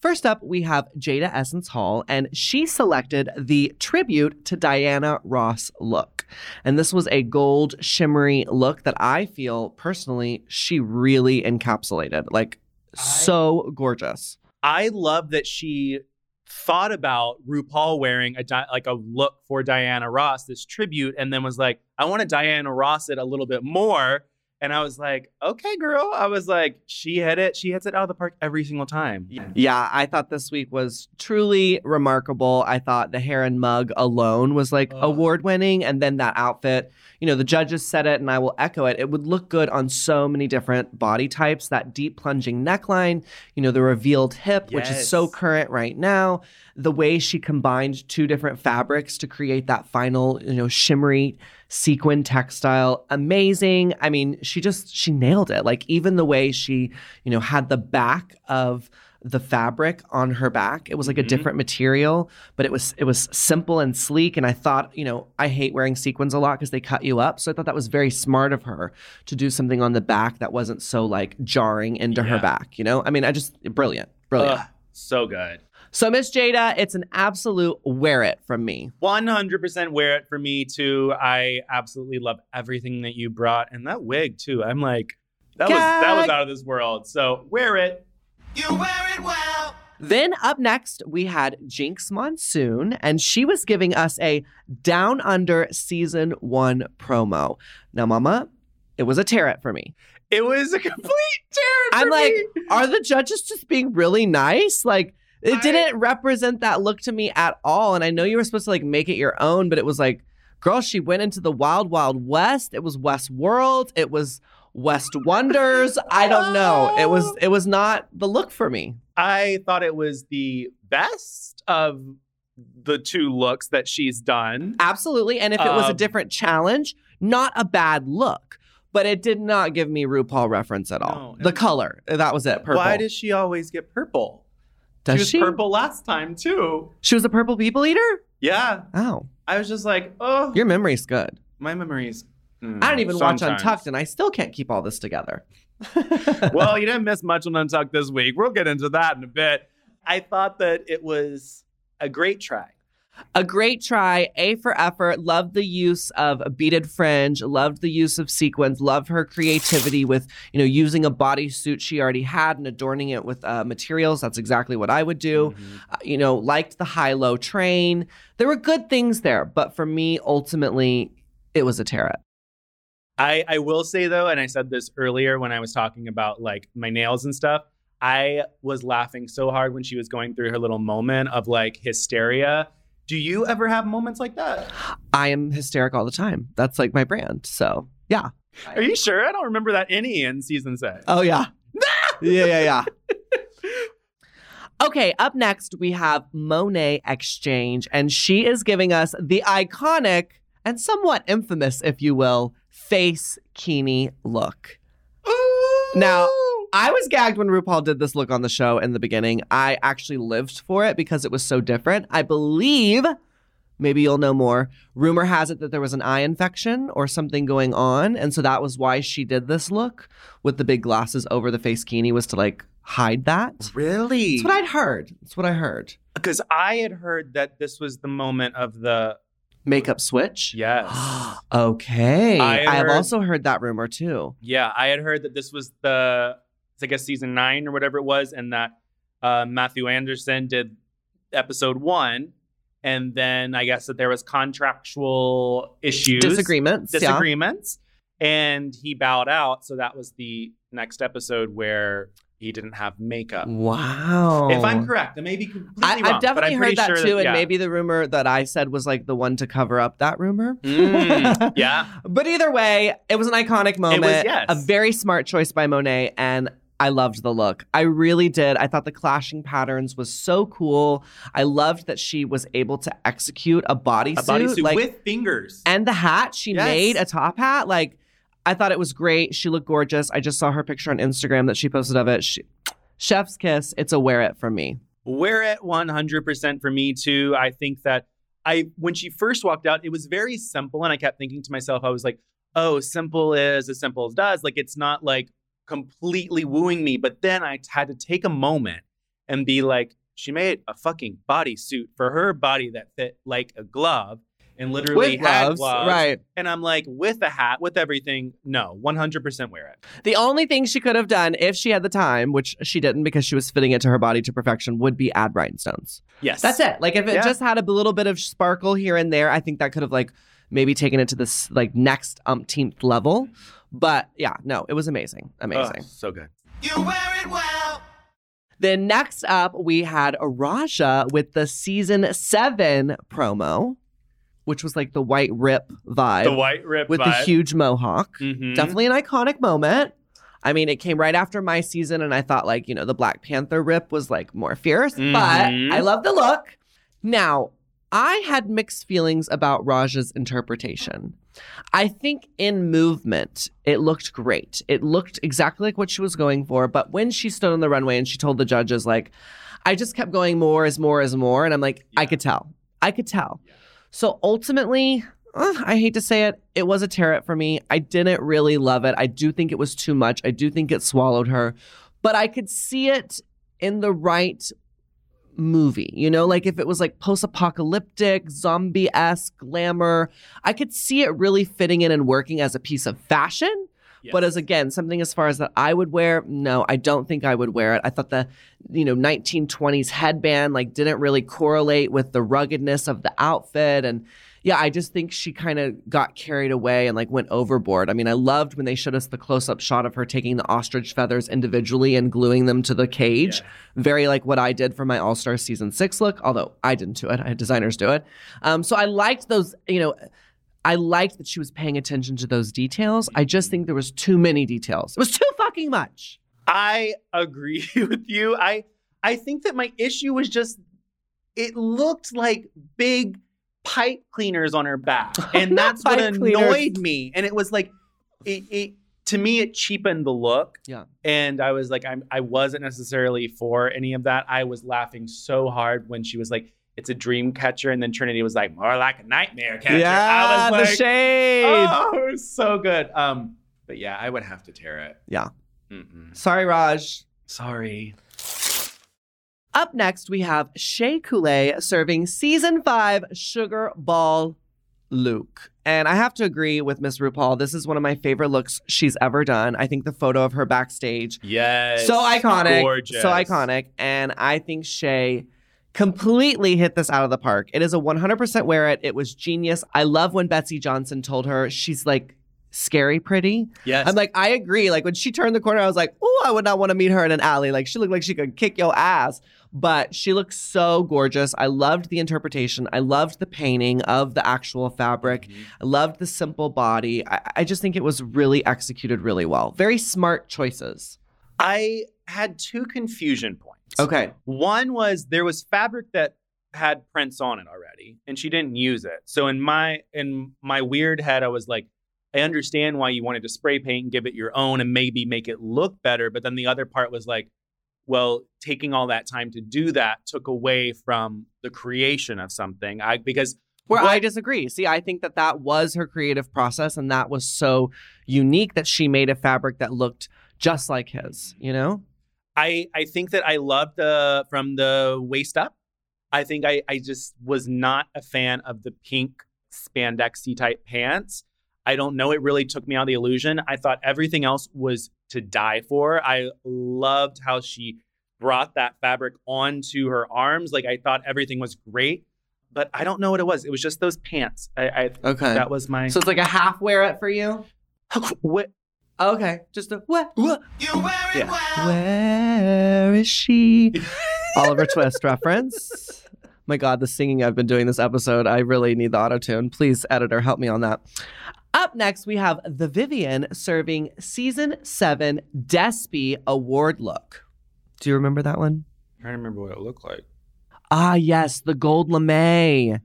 First up, we have Jada Essence Hall, and she selected the tribute to Diana Ross look. And this was a gold, shimmery look that I feel personally she really encapsulated. Like, so gorgeous. I love that she thought about RuPaul wearing a like a look for Diana Ross, this tribute, and then was like, I want to Diana Ross it a little bit more. And I was like, okay, girl. I was like, she hit it. She hits it out of the park every single time. Yeah, I thought this week was truly remarkable. I thought the hair and mug alone was like award winning. And then that outfit, you know, the judges said it and I will echo it. It would look good on so many different body types. That deep plunging neckline, you know, the revealed hip, which is so current right now. The way she combined two different fabrics to create that final, you know, shimmery sequin textile. Amazing. I mean, she just she nailed it. Like even the way she, you know, had the back of the fabric on her back. It was like a Mhm. different material, but it was it was simple and sleek. And I thought, you know, I hate wearing sequins a lot because they cut you up. So I thought that was very smart of her to do something on the back that wasn't so like jarring into her back. You know, I mean, I just brilliant, brilliant. So good. So Miss Jada, it's an absolute wear it from me. 100% wear it for me too. I absolutely love everything that you brought and that wig too. I'm like that was that was out of this world. So, wear it. You wear it well. Then up next, we had Jinkx Monsoon, and she was giving us a Down Under season one promo. Now, Mama, it was a tear it for me. It was a [LAUGHS] complete tear. I'm like, me. are the judges just being really nice? Like, it I- didn't represent that look to me at all. And I know you were supposed to like make it your own, but it was like, girl, she went into the wild, wild west. It was West World. It was West Wonders. I don't know. It was it was not the look for me. I thought it was the best of the two looks that she's done. Absolutely. And if it was a Um, different challenge, not a bad look. But it did not give me RuPaul reference at all. No, the color, that was it. Purple. Why does she always get purple? Does she was she? purple last time too. She was a purple people eater? Yeah. Oh, I was just like, oh, your memory's good. my memory's. mm, I don't even watch. Untucked, and I still can't keep all this together. [LAUGHS] [LAUGHS] well, you didn't miss much on Untucked this week. We'll get into that in a bit. I thought that it was a great try. A great try. A for effort. Loved the use of a beaded fringe. Loved the use of sequins. Loved her creativity with you know using a bodysuit she already had and adorning it with uh, materials. That's exactly what I would do. Uh, you know, liked the high low train. There were good things there, but for me, ultimately, it was a tarot. I, I will say though, and I said this earlier when I was talking about like my nails and stuff. I was laughing so hard when she was going through her little moment of like hysteria. Do you ever have moments like that? I am hysterical all the time. That's like my brand. So yeah. Are you sure? I don't remember that any in season six. Oh yeah. [LAUGHS] yeah, yeah, yeah. Okay, up next we have Monét X Change, and she is giving us the iconic and somewhat infamous, if you will, face kini look. Now, I was gagged when RuPaul did this look on the show in the beginning. I actually lived for it because it was so different. I believe, maybe you'll know more. Rumor has it that there was an eye infection or something going on. And so that was why she did this look with the big glasses over the face kini was to like hide that. really? That's what I'd heard. That's what I heard. Because I had heard that this was the moment of the Makeup switch. yes. [GASPS] okay. I I, have heard- also heard that rumor too. Yeah, I had heard that this was the, I guess season nine or whatever it was, and that uh, Mathu Andersen did episode one, and then I guess that there was contractual issues, Disagreements. yeah. disagreements, and he bowed out. So that was the next episode where he didn't have makeup. Wow. If I'm correct, I may be completely I, wrong, I've definitely heard that sure too, and yeah. maybe the rumor that I said was like the one to cover up that rumor. Mm, yeah. [LAUGHS] But either way, it was an iconic moment. yes. A very smart choice by Monet, and I loved the look. I really did. I thought the clashing patterns was so cool. I loved that she was able to execute a bodysuit, A bodysuit like, with fingers. and the hat she Yes. made a top hat. Like I thought it was great. She looked gorgeous. I just saw her picture on Instagram that she posted of it. She, chef's kiss. It's a wear it for me. Wear it 100% for me too. I think that I when she first walked out, it was very simple and I kept thinking to myself I was like, "Oh, simple is as simple as does." Like it's not like completely wooing me, but then I had to take a moment and be like, she made a fucking bodysuit for her body that fit like a glove and literally With had gloves, gloves. right. And I'm like, with a hat, with everything, no, 100% wear it. The only thing she could have done if she had the time, which she didn't because she was fitting it to her body to perfection, would be add rhinestones. Yes. That's it. Like if it Yeah. just had a little bit of sparkle here and there, I think that could have like maybe taken it to this like next umpteenth level. But yeah, no, it was amazing. Amazing. Ugh, so good. You wear it well. Then next up, we had Raja with the season seven promo, which was like the white rip vibe The white rip with the huge mohawk. Mhm. Definitely an iconic moment. I mean, it came right after my season, and I thought like you know the Black Panther rip was like more fierce, Mhm. but I love the look. Now, I had mixed feelings about Raja's interpretation. I think in movement, it looked great. It looked exactly like what she was going for. But when she stood on the runway and she told the judges, like, I just kept going more is more is more. And I'm like, I could tell. I could tell. So ultimately, uh, I hate to say it, it was a tear for me. I didn't really love it. I do think it was too much. I do think it swallowed her. But I could see it in the right movie. You know, like if it was like post apocalyptic, zombie esque, glamour, I could see it really fitting in and working as a piece of fashion. But as again, something as far as that I would wear, no, I don't think I would wear it. I thought the, you know, 1920s headband like didn't really correlate with the ruggedness of the outfit. And yeah, I just think she kind of got carried away and like went overboard. I mean, I loved when they showed us the close up shot of her taking the ostrich feathers individually and gluing them to the cage. Very like what I did for my All Star season six look, although I didn't do it. I had designers do it. Um, so I liked those, you know, I liked that she was paying attention to those details. I just think there was too many details. It was too fucking much. I agree [LAUGHS] with you. I I think that my issue was just it looked like big pipe cleaners on her back. [LAUGHS] And that's what annoyed cleaners. me. And it was like it, it to me it cheapened the look. Yeah. And I was like I'm I wasn't necessarily for any of that. I was laughing so hard when she was like it's a dream catcher and then Trinity was like more like a nightmare catcher. Yeah, I the was like shade. Oh, it was so good. Um but yeah, I would have to tear it. Yeah. Mm-mm. Sorry, Raj. Sorry. Up next, we have Shea Coulee serving season five Sugar Ball Luke. And I have to agree with Miss RuPaul. This is one of my favorite looks she's ever done. I think the photo of her backstage, Yes. so iconic. Gorgeous. So iconic. And I think Shea completely hit this out of the park. It is a 100% wear it. It was genius. I love when Betsey Johnson told her she's like scary pretty. Yes. I'm like, I agree. Like when she turned the corner, I was like, oh, I would not want to meet her in an alley. Like she looked like she could kick your ass. But she looks so gorgeous. I loved the interpretation. I loved the painting of the actual fabric. Mm-hmm. I loved the simple body. I, I just think it was really executed really well. Very smart choices. I had two confusion points. Okay. One was there was fabric that had prints on it already and she didn't use it. So in my in my weird head I was like I understand why you wanted to spray paint and give it your own and maybe make it look better, but then the other part was like well, taking all that time to do that took away from the creation of something. I because Where what- I disagree. See, I think that that was her creative process and that was so unique that she made a fabric that looked just like his, you know? I I think that I loved the from the waist up. I think I I just was not a fan of the pink spandexy type pants. I don't know. It really took me out of the illusion. I thought everything else was to die for. I loved how she brought that fabric onto her arms. Like I thought everything was great, but I don't know what it was. It was just those pants. I, I Okay. that was my. So it's like a half wear it for you? [LAUGHS] what? Okay. Just a what? You wear it Yeah. well. Where is she? [LAUGHS] Oliver Twist reference. My God, the singing I've been doing this episode, I really need the auto tune. Please, editor, help me on that. Up next, we have The Vivian serving season seven Despy award look. Do you remember that one? Trying to remember what it looked like. Ah, yes, the gold lame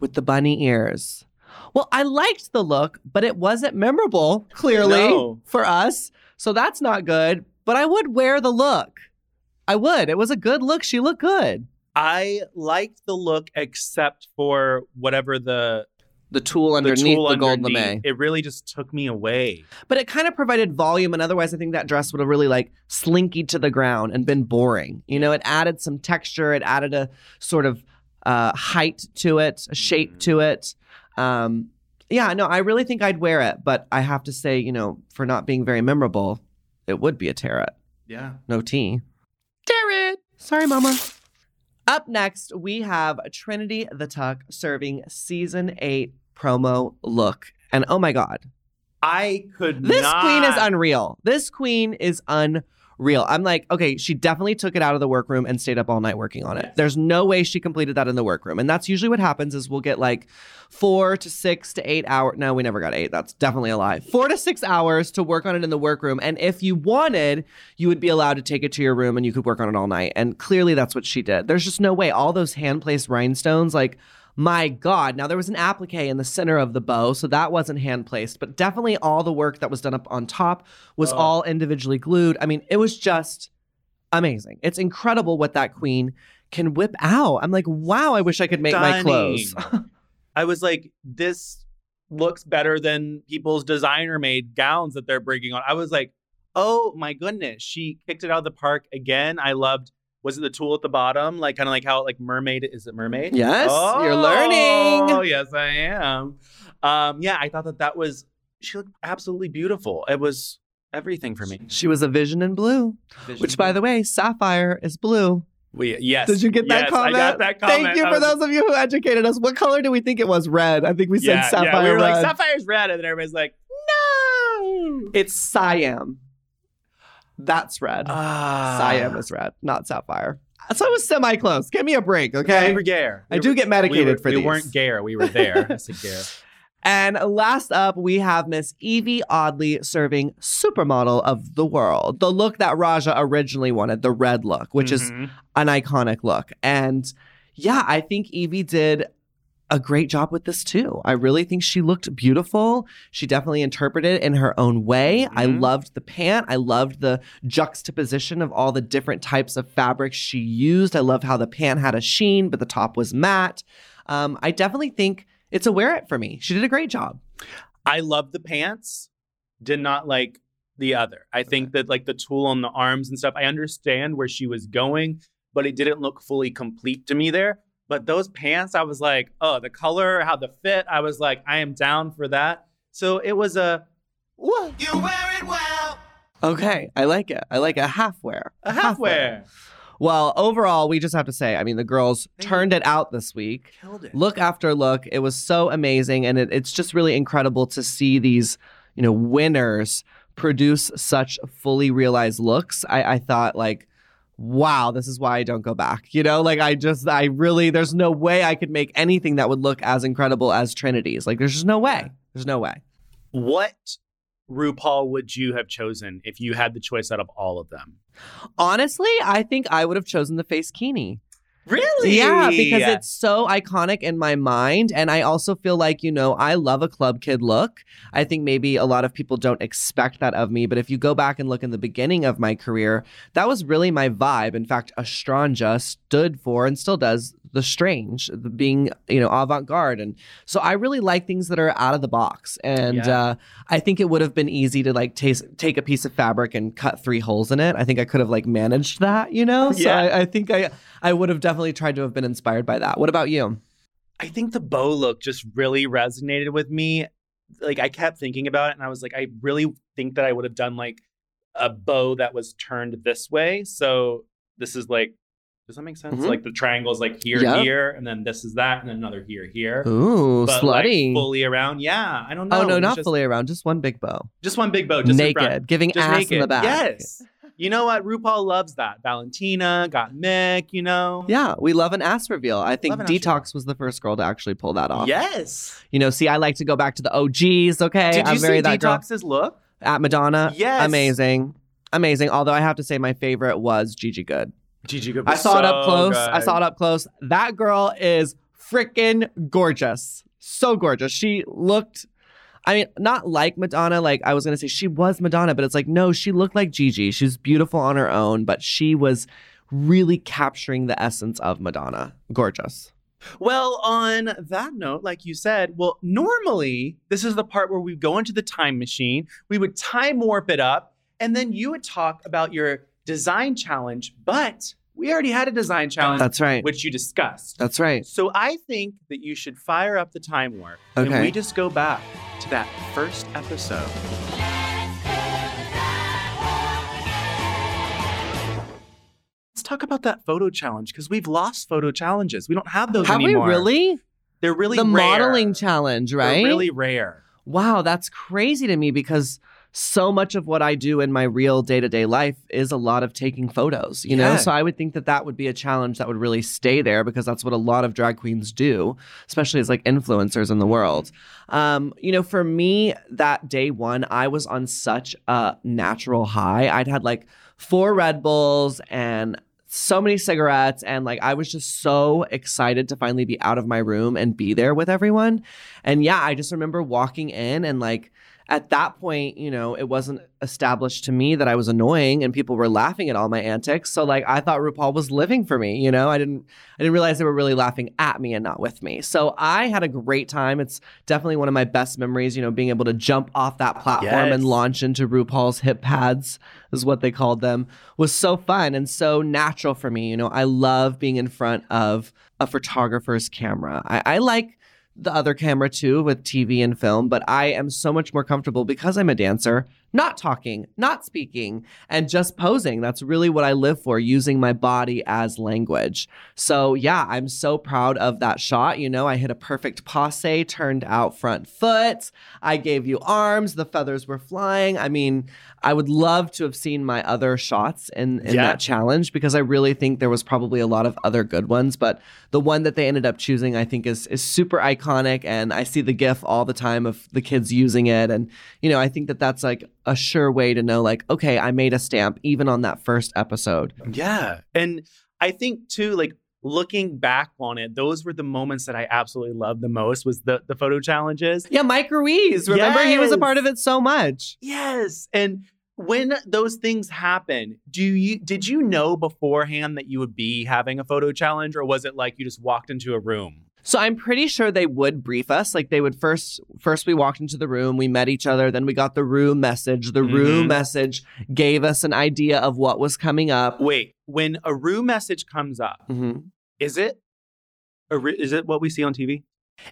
with the bunny ears. Well, I liked the look, but it wasn't memorable, clearly, No. for us. So that's not good. But I would wear the look. I would. It was a good look. She looked good. I liked the look except for whatever the The tool underneath the, the, tool gold underneath. lame. It really just took me away. But it kind of provided volume, and otherwise, I think that dress would have really like slinky to the ground and been boring. You know, it added some texture, it added a sort of uh, height to it, a shape to it. Um, yeah, no, I really think I'd wear it, but I have to say, you know, for not being very memorable, it would be a tear it. Yeah. No tea. Tear it. Sorry, Mama. Up next, we have Trinity the Tuck serving season eight promo look. And oh my God, I could this not. queen is unreal. This queen is unreal. I'm like, okay, she definitely took it out of the workroom and stayed up all night working on it. There's no way she completed that in the workroom. And that's usually what happens is we'll get like four to six to eight hours. No, we never got eight. That's definitely a lie. Four to six hours to work on it in the workroom. And if you wanted, you would be allowed to take it to your room and you could work on it all night. And clearly that's what she did. There's just no way. All those hand placed rhinestones, like my God. Now, there was an applique in the center of the bow, so that wasn't hand placed, but definitely all the work that was done up on top was Oh. all individually glued. I mean, it was just amazing. It's incredible what that queen can whip out. I'm like, wow, I wish I could make my clothes. [LAUGHS] I was like, this looks better than people's designer made gowns that they're bringing on. I was like, oh my goodness, she kicked it out of the park again. I loved. Was it the tool at the bottom, like kind of like how like mermaid? Is it mermaid? Yes, oh, you're learning. Oh, yes, I am. Um, yeah, I thought that that was. She looked absolutely beautiful. It was everything for me. She was a vision in blue, which, by the way, sapphire is blue. we yes. Did you get that Yes, comment? I got that comment. Thank you I for was- those of you who educated us. What color do we think it was? Red. I think we said yeah, sapphire yeah. We were red. like sapphire's red, and then everybody's like, no. It's cyan. That's red. Ah. Cyan is red, not sapphire. So it was semi close. Give me a break, okay? We were gare. I do get medicated we were, for we these. We weren't gare. We were there. [LAUGHS] I said gare. And last up, we have Miss Yvie Oddly serving supermodel of the world. The look that Raja originally wanted, the red look, which is Mhm. an iconic look. And yeah, I think Evie did a great job with this too. I really think she looked beautiful. She definitely interpreted it in her own way. I Mhm. loved the pant. I loved the juxtaposition of all the different types of fabrics she used. I love how the pant had a sheen, but the top was matte. Um, I definitely think it's a wear it for me. She did a great job. I love the pants. Did not like the other. I think that like the tool on the arms and stuff. I understand where she was going, but it didn't look fully complete to me there. But those pants, I was like, oh, the color, how the fit. I was like, I am down for that. So it was a wha- You wear it well. Okay, I like it. I like a half wear. a half wear. Well, overall, we just have to say, I mean, the girls Thank turned it out this week. Killed it. look after look. It was so amazing. And it, it's just really incredible to see these, you know, winners produce such fully realized looks. I, I thought, like, wow, this is why I don't go back. You know, like, I just, I really, there's no way I could make anything that would look as incredible as Trinity's. Like, there's just no way. There's no way. What RuPaul would you have chosen if you had the choice out of all of them? Honestly, I think I would have chosen the face kini. Really? Yeah, because it's so iconic in my mind. And I also feel like, you know, I love a club kid look. I think maybe a lot of people don't expect that of me. But if you go back and look in the beginning of my career, that was really my vibe. In fact, Estranja stood for and still does the strange, the being, you know, avant garde. And so I really like things that are out of the box. And Yeah. uh, I think it would have been easy to like taste, take a piece of fabric and cut three holes in it. I think I could have like managed that, you know? So Yeah. I, I think I, I would have definitely tried to have been inspired by that. What about you? I think the bow look just really resonated with me. Like I kept thinking about it and I was like, I really think that I would have done like a bow that was turned this way. So this is like, does that make sense? Mhm. Like the triangle's like here, Yeah. here, and then this is that, and then another here, here. Ooh, but like fully around. Yeah, I don't know. oh no, not just, fully around, just one big bow. Just one big bow, just naked, giving Just ass naked. in the back. Yes. You know what? RuPaul loves that. Valentina got Mick. You know. Yeah, we love an ass reveal. I think Detox was the first girl to actually pull that off. Yes. You know, see, I like to go back to the OGs. Okay, Did you I'm very see that girl. Detox's look? at Madonna. Yes. amazing, amazing. Although I have to say, my favorite was Gigi Goode. Gigi Goode I was saw it up so close. I saw it up close. That girl is freaking gorgeous. So gorgeous. She looked, I mean, not like Madonna. Like I was going to say she was Madonna, but it's like, no, she looked like Gigi. She's beautiful on her own, but she was really capturing the essence of Madonna. Gorgeous. Well, on that note, like you said, well, normally this is the part where we go into the time machine, we would time warp it up, and then you would talk about your design challenge. But we already had a design challenge, That's right. which you discussed. That's right. So I think that you should fire up the time warp, and we just go back to that first episode. Let's talk about that photo challenge because we've lost photo challenges. We don't have those Have anymore. we really? They're really the rare. modeling challenge, They're right? really rare. Wow, that's crazy to me because so much of what I do in my real day to day life is a lot of taking photos, you know? So I would think that that would be a challenge that would really stay there because that's what a lot of drag queens do, especially as like influencers in the world. Um, you know, for me, that day one, I was on such a natural high. I'd had like four Red Bulls and so many cigarettes and like I was just so excited to finally be out of my room and be there with everyone. And yeah, I just remember walking in and like at that point, you know, it wasn't established to me that I was annoying and people were laughing at all my antics. So like I thought RuPaul was living for me, you know? I didn't I didn't realize they were really laughing at me and not with me. So I had a great time. It's definitely one of my best memories, you know, being able to jump off that platform Yes. and launch into RuPaul's hip pads is what they called them was so fun and so natural for me. You know, I love being in front of a photographer's camera. I, I like the other camera too with TV and film, but I am so much more comfortable because I'm a dancer, not talking, not speaking, and just posing. That's really what I live for, using my body as language. So, yeah, I'm so proud of that shot. You know, I hit a perfect passe, turned out front foot. I gave you arms, the feathers were flying. I mean, I would love to have seen my other shots in, in Yeah. that challenge because I really think there was probably a lot of other good ones, but the one that they ended up choosing, I think, is is super iconic, and I see the GIF all the time of the kids using it, and you know, I think that that's like a sure way to know, like, okay, I made a stamp even on that first episode. Yeah. And I think too, like looking back on it, those were the moments that I absolutely loved the most was the the photo challenges. Yeah, Mike Ruiz, remember he was a part of it so much. Yes. And when those things happen, do you did you know beforehand that you would be having a photo challenge or was it like you just walked into a room? So I'm pretty sure they would brief us. Like they would first first we walked into the room, we met each other, then we got the room message. The room Mhm. message gave us an idea of what was coming up. Wait, when a room message comes up, Mhm. is it a is it what we see on TV?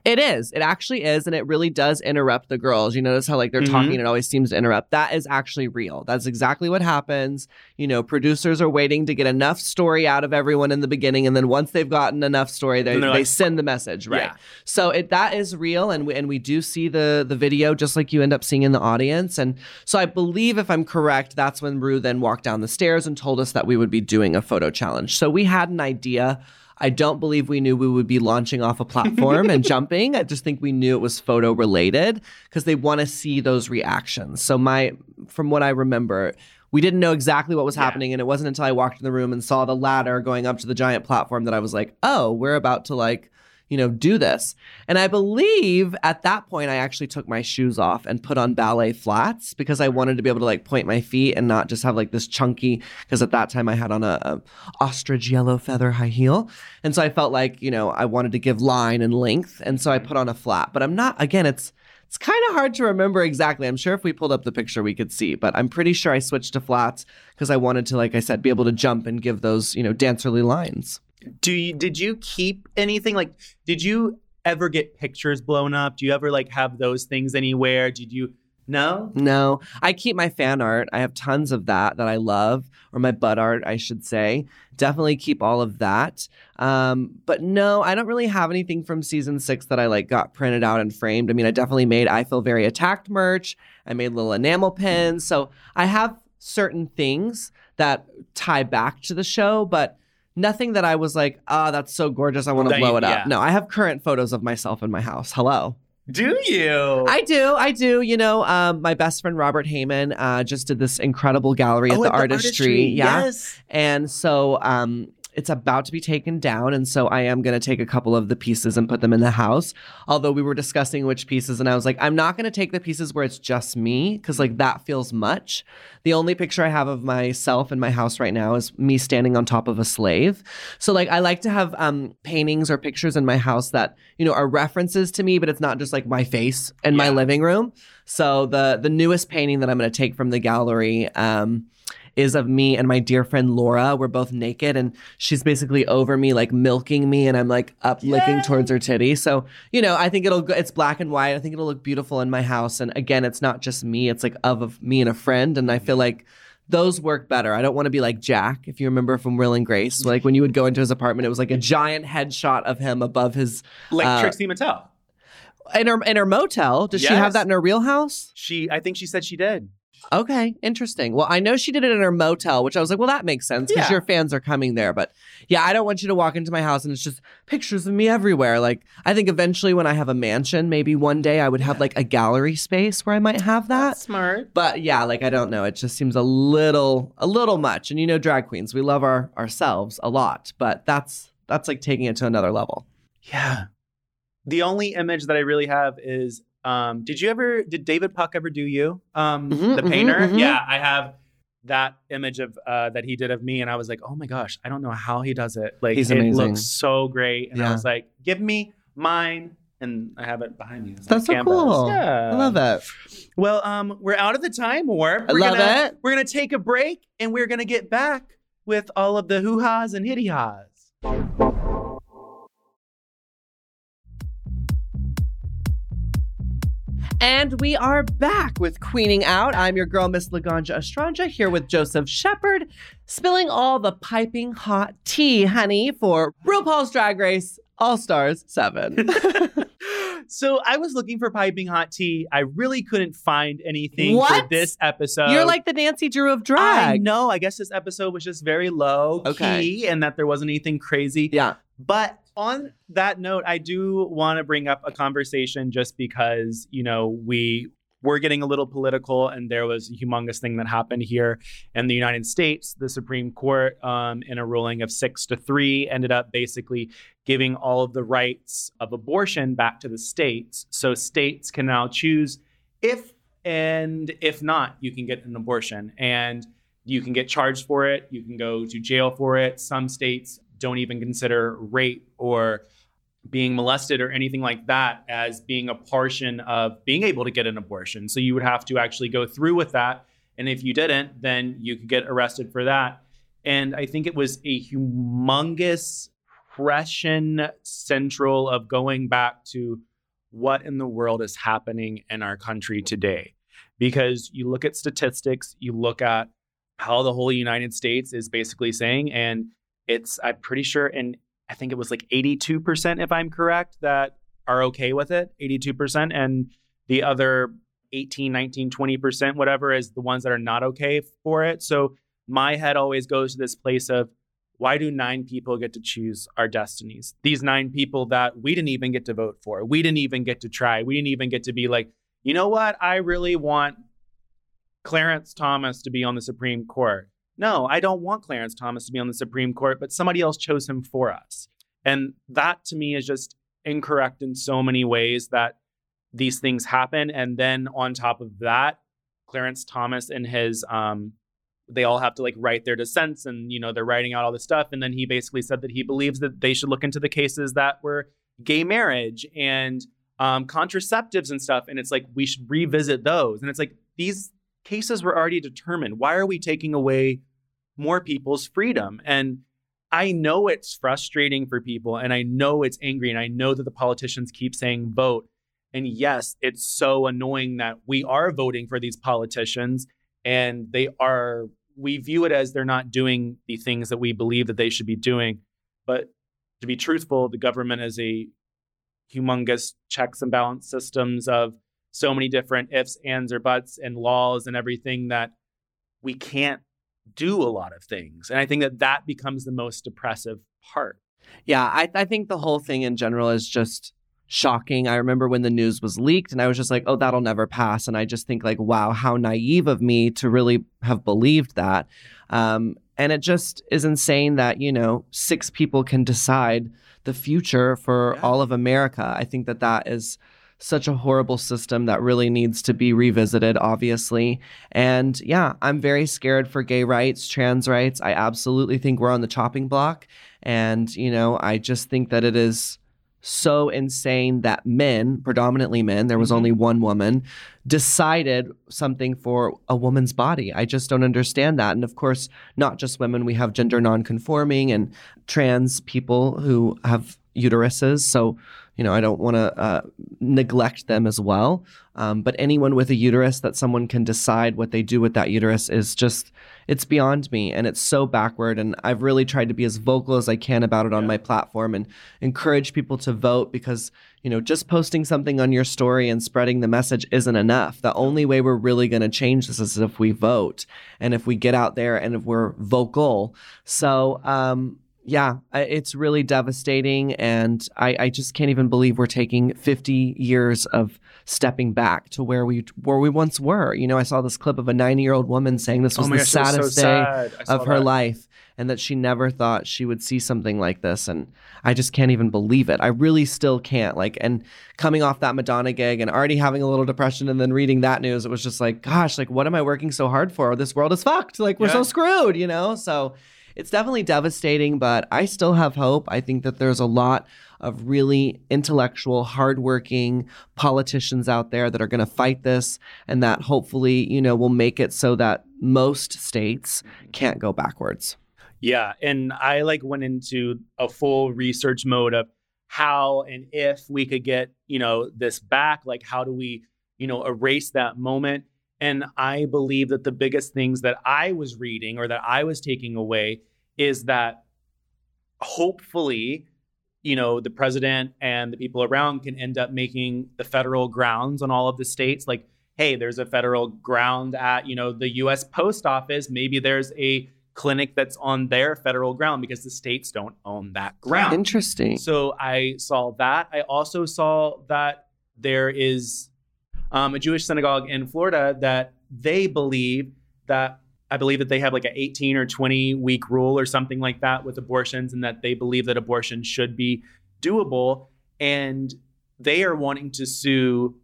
It is. It actually is, and it really does interrupt the girls. You notice how like they're Mhm. talking and it always seems to interrupt. That is actually real. That's exactly what happens. You know, producers are waiting to get enough story out of everyone in the beginning, and then once they've gotten enough story, they, they like, send the message. Right. Yeah. So it that is real, and we, and we do see the the video just like you end up seeing in the audience. And so I believe, if I'm correct, that's when Rue then walked down the stairs and told us that we would be doing a photo challenge. So we had an idea. I don't believe we knew we would be launching off a platform and [LAUGHS] jumping. I just think we knew it was photo related because they want to see those reactions. So my from what I remember, we didn't know exactly what was Yeah. happening and it wasn't until I walked in the room and saw the ladder going up to the giant platform that I was like, "Oh, we're about to like you know, do this. And I believe at that point, I actually took my shoes off and put on ballet flats because I wanted to be able to like point my feet and not just have like this chunky, because at that time I had on a, a ostrich yellow feather high heel. And so I felt like, you know, I wanted to give line and length. And so I put on a flat, but I'm not, again, it's, it's kind of hard to remember exactly. I'm sure if we pulled up the picture, we could see, but I'm pretty sure I switched to flats because I wanted to, like I said, be able to jump and give those, you know, dancerly lines. Do you did you keep anything like did you ever get pictures blown up? Do you ever like have those things anywhere? Did you no? No, I keep my fan art. I have tons of that that I love, or my butt art, I should say. Definitely keep all of that. Um, but no, I don't really have anything from season six that I like got printed out and framed. I mean, I definitely made I Feel Very Attacked merch. I made little enamel pins. So I have certain things that tie back to the show, but nothing that I was like, ah, that's so gorgeous. I want to blow it up. yeah. No, I have current photos of myself in my house. Hello. Do you? I do, I do. You know, um, my best friend Robert Heyman uh, just did this incredible gallery Oh, at the artistry. Yeah, Yes. and so um, it's about to be taken down, and so I am going to take a couple of the pieces and put them in the house. Although we were discussing which pieces, and I was like, I'm not going to take the pieces where it's just me because like that feels much. The only picture I have of myself in my house right now is me standing on top of a slave. So like I like to have um, paintings or pictures in my house that you know are references to me, but it's not just like my face in my living room. So the the newest painting that I'm going to take from the gallery. Um, is of me and my dear friend Laura. We're both naked and she's basically over me, like milking me, and I'm like up licking towards her titty. So, you know, I think it'll go, it's black and white. I think it'll look beautiful in my house. And again, it's not just me, it's like of, of me and a friend. And I feel like those work better. I don't want to be like Jack, if you remember from Will and Grace. [LAUGHS] Like when you would go into his apartment, it was like a giant headshot of him above his Like uh, Trixie Mattel. in her in her motel. Does she have that in her real house? She I think she said she did. Okay, interesting. Well, I know she did it in her motel, which I was like, well, that makes sense because Yeah. your fans are coming there. But yeah, I don't want you to walk into my house and it's just pictures of me everywhere. Like, I think eventually when I have a mansion, maybe one day I would have like a gallery space where I might have that. smart. But yeah, like I don't know. It just seems a little, a little much. And you know, drag queens, we love our ourselves a lot, but that's that's like taking it to another level. Yeah. The only image that I really have is um did you ever did David Puck ever do you? Um Mhm, the mhm, painter? mhm. Yeah, I have that image of uh that he did of me and I was like, "Oh my gosh, I don't know how he does it." Like He's it amazing. looks so great and I was like, "Give me mine." And I have it behind me. It's That's so canvas. cool. Yeah. I love that. Well, um, we're out of the time warp. I We're love gonna, it. We're gonna take a break and we're gonna get back with all of the hoo-has and hitty-has. And we are back with Queening Out. I'm your girl, Miss Laganja Estranja, here with Joseph Shepard, spilling all the piping hot tea, honey, for RuPaul's Drag Race All Stars 7. [LAUGHS] So I was looking for piping hot tea. I really couldn't find anything for this episode. You're like the Nancy Drew of I drag. know. I guess this episode was just very low Okay. key and that there wasn't anything crazy. Yeah. But on that note, I do want to bring up a conversation just because, you know, we were getting a little political and there was a humongous thing that happened here in the United States. The Supreme Court, um, in a ruling of six to three, ended up basically giving all of the rights of abortion back to the states. So states can now choose if and if not, you can get an abortion. And you can get charged for it. You can go to jail for it. Some states don't even consider rape or being molested or anything like that as being a portion of being able to get an abortion. So you would have to actually go through with that. And if you didn't, then you could get arrested for that. And I think it was a humongous impression central of going back to what in the world is happening in our country today. Because you look at statistics, you look at how the whole United States is basically saying, and it's, I'm pretty sure, and I think it was like 82%, if I'm correct, that are okay with it, 82%. And the other 18, 19, 20%, whatever, is the ones that are not okay for it. So my head always goes to this place of why do nine people get to choose our destinies? These nine people that we didn't even get to vote for, we didn't even get to try, we didn't even get to be like, you know what? I really want Clarence Thomas to be on the Supreme Court. No, I don't want Clarence Thomas to be on the Supreme Court, but somebody else chose him for us. And that to me is just incorrect in so many ways that these things happen. And then on top of that, Clarence Thomas and his um they all have to like write their dissents and you know they're writing out all this stuff and then he basically said that he believes that they should look into the cases that were gay marriage and um, contraceptives and stuff and it's like we should revisit those and it's like these cases were already determined why are we taking away more people's freedom. And i know it's frustrating for people and i know it's angry and i know that the politicians keep saying vote. And yes it's so annoying that we are voting for these politicians and they are we view it as they're not doing the things that we believe that they should be doing. But to be truthful the government is a humongous checks and balance systems of so many different ifs ands or buts and laws and everything that we can't do a lot of things and i think that that becomes the most depressive part Yeah, I, I think the whole thing in general is just shocking. I remember when the news was leaked and I was just like, oh, that'll never pass. And I just think, like, wow, how naive of me to really have believed that. Um, and it just is insane that, you know, six people can decide the future for Yeah. all of America. I think that that is such a horrible system that really needs to be revisited, obviously. And yeah, I'm very scared for gay rights, trans rights. I absolutely think we're on the chopping block. And, you know, I just think that it is so insane that men, predominantly men, there was Mhm. only one woman, decided something for a woman's body. I just don't understand that. And of course, not just women, we have gender nonconforming and trans people who have uteruses. So, you know, I don't want to uh, neglect them as well. Um, but anyone with a uterus that someone can decide what they do with that uterus is just, it's beyond me. And it's so backward. And I've really tried to be as vocal as I can about it on my platform and encourage people to vote because, you know, just posting something on your story and spreading the message isn't enough. The only way we're really going to change this is if we vote and if we get out there and if we're vocal. So, um, yeah, it's really devastating. And I, I just can't even believe we're taking 50 years of stepping back to where we where we once were. You know, I saw this clip of a 90 year old woman saying this Oh was my the gosh, it was so saddest day sad. Of her that. life and that she never thought she would see something like this. And I just can't even believe it. I really still can't. Like, and coming off that Madonna gig and already having a little depression and then reading that news, it was just like, gosh, like, what am I working so hard for? This world is fucked. Like, we're Yeah. so screwed, you know? So it's definitely devastating, but I still have hope. I think that there's a lot of really intellectual, hardworking politicians out there that are going to fight this and that hopefully, you know, will make it so that most states can't go backwards. Yeah, and I like went into a full research mode of how and if we could get, you know, this back, like how do we, you know, erase that moment? And I believe that the biggest things that I was reading or that I was taking away is that hopefully, you know, the president and the people around can end up making the federal grounds on all of the states like hey, there's a federal ground at, you know, the US Post Office, maybe there's a clinic that's on their federal ground because the states don't own that ground. Interesting. So I saw that. I also saw that there is um, a Jewish synagogue in Florida that they believe that I believe that they have like an 18 or 20 week rule or something like that with abortions, and that they believe that abortion should be doable. And they are wanting to sue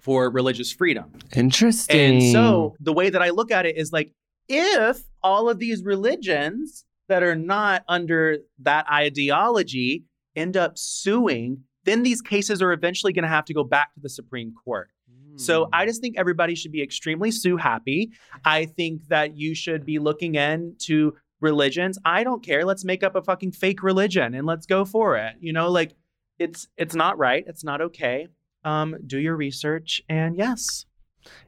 for religious freedom. Interesting. And so the way that I look at it is like, if all of these religions that are not under that ideology end up suing, then these cases are eventually going to have to go back to the Supreme Court. So I just think everybody should be extremely sue happy. I think that you should be looking into religions. I don't care. Let's make up a fucking fake religion and let's go for it. You know, like it's it's not right. It's not okay. Um, do your research and yes.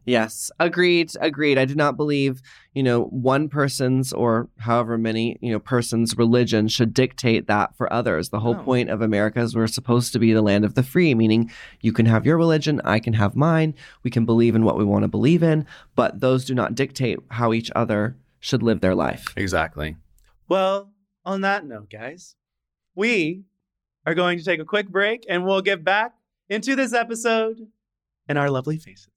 Yes, agreed, agreed. I do not believe, you know, one person's or however many, you know, person's religion should dictate that for others. The whole No. point of America is we're supposed to be the land of the free, meaning you can have your religion, I can have mine, we can believe in what we want to believe in, but those do not dictate how each other should live their life. Exactly. Well, on that note, guys, we are going to take a quick break and we'll get back into this episode and our lovely faces.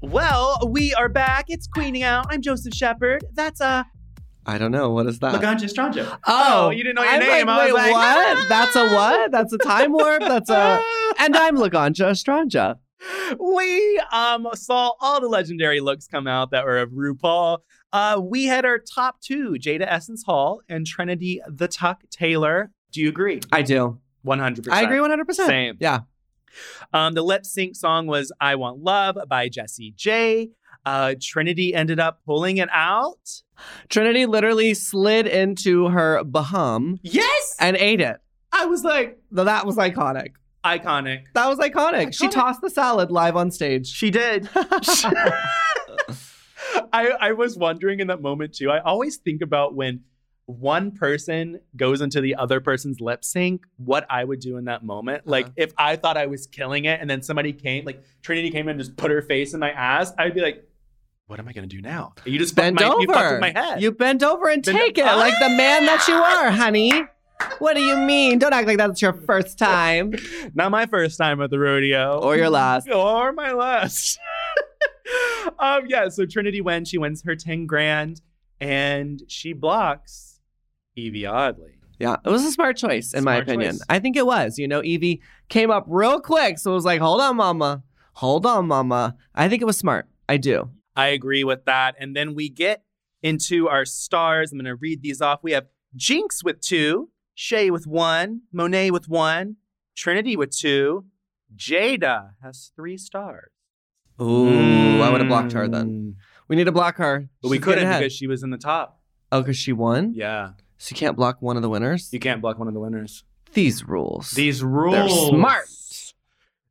Well, we are back. It's Queening Out. I'm Joseph Shepard. That's a. I don't know. What is that? Laganja Stranja. Oh, you didn't know your I'm name. Like, I was wait, like, what? That's a what? That's a time warp? That's a. [LAUGHS] And I'm Laganja Estranja. we um saw all the legendary looks come out that were of RuPaul. Uh, we had our top two, Jaida Essence Hall and Trinity the Tuck Taylor. Do you agree? I do. 100%. I agree 100%. Same. Yeah. Um, the lip sync song was I Want Love by Jessie J. Uh, Trinity ended up pulling it out. Trinity literally slid into her baham. Yes! and ate it. I was like, that was iconic. iconic. That was iconic. She tossed the salad live on stage. She did. [LAUGHS] [LAUGHS] [LAUGHS] I, I was wondering in that moment too. I always think about when one person goes into the other person's lip sync, what I would do in that moment. Like Uh-huh. if I thought I was killing it and then somebody came, like Trinity came in and just put her face in my ass, I'd be like, what am I gonna do now? You just bend my, over. You my head. You bend over and Bend- take [LAUGHS] it Ah! like the man that you are, honey. What do you mean? Don't act like that's your first time Not my first time at the rodeo. or your last. [LAUGHS] or my last. Um, yeah, so Trinity wins. She wins her 10 grand and she blocks Yvie Oddly. Yeah, it was a smart choice, in my opinion. choice. I think it was. You know, Evie came up real quick. So it was like, hold on, mama. Hold on, mama. I think it was smart. I do. I agree with that. And then we get into our stars. I'm going to read these off. We have Jinkx with two, Shea with one, Monét with one, Trinity with two, Jaida has three stars. Ooh, I would have blocked her then. Mm. We need to block her. But we She's getting couldn't ahead. because she was in the top. Oh, because she won? Yeah. So you can't block one of the winners? You can't block one of the winners. These rules. These rules. They're smart.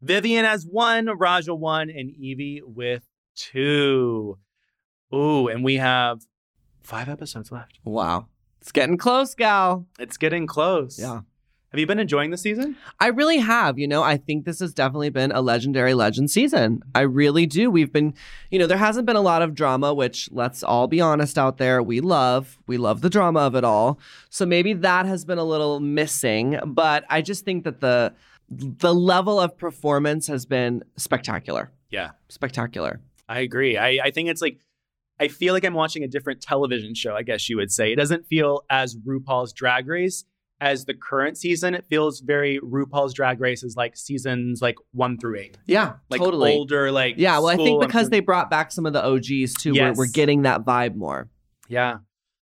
Vivienne has one, Raja one, and Yvie with two. Ooh, and we have five episodes left. Wow. It's getting close, gal. It's getting close. Yeah. Have you been enjoying the season? I really have. You know, I think this has definitely been a legendary legend season. I really do. We've been, you know, there hasn't been a lot of drama, which let's all be honest out there, we love. We love the drama of it all. So maybe that has been a little missing, but I just think that the the level of performance has been spectacular. Yeah. Spectacular. I agree. I, I think it's like I feel like I'm watching a different television show, I guess you would say. It doesn't feel as RuPaul's Drag Race as the current season. It feels very RuPaul's Drag Race is like seasons like one through eight. Yeah, Like totally. older, like Yeah, well, I think because they brought back some of the OGs too, Yes. we're, we're getting that vibe more. Yeah.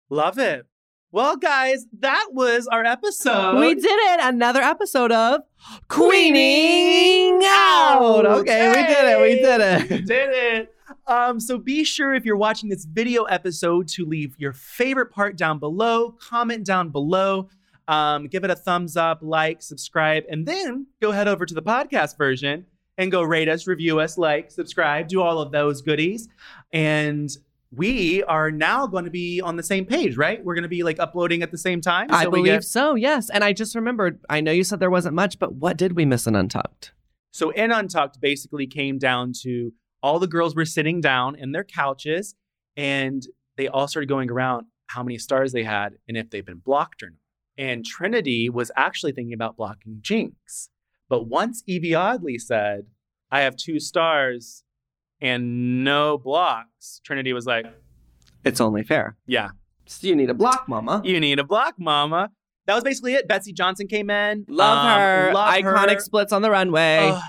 Love it. Well, guys, that was our episode. we did it. Another episode of Queening Out. Okay, we did it. We did it. We did it. Um, so be sure if you're watching this video episode to leave your favorite part down below, comment down below, um, give it a thumbs up, like, subscribe, and then go head over to the podcast version and go rate us, review us, like, subscribe, do all of those goodies. And we are now going to be on the same page, right? We're going to be like uploading at the same time. I so we believe get- so, yes. And I just remembered, I know you said there wasn't much, but what did we miss in Untucked? So in Untucked basically came down to all the girls were sitting down in their couches and they all started going around how many stars they had and if they've been blocked or not. And Trinity was actually thinking about blocking Jinkx. But once Yvie Oddly said, I have two stars and no blocks, Trinity was like, It's only fair. Yeah, So you need a block, mama. you need a block, mama. That was basically it. Betsey Johnson came in. Love Um, her. love Iconic her. splits on the runway. Ugh.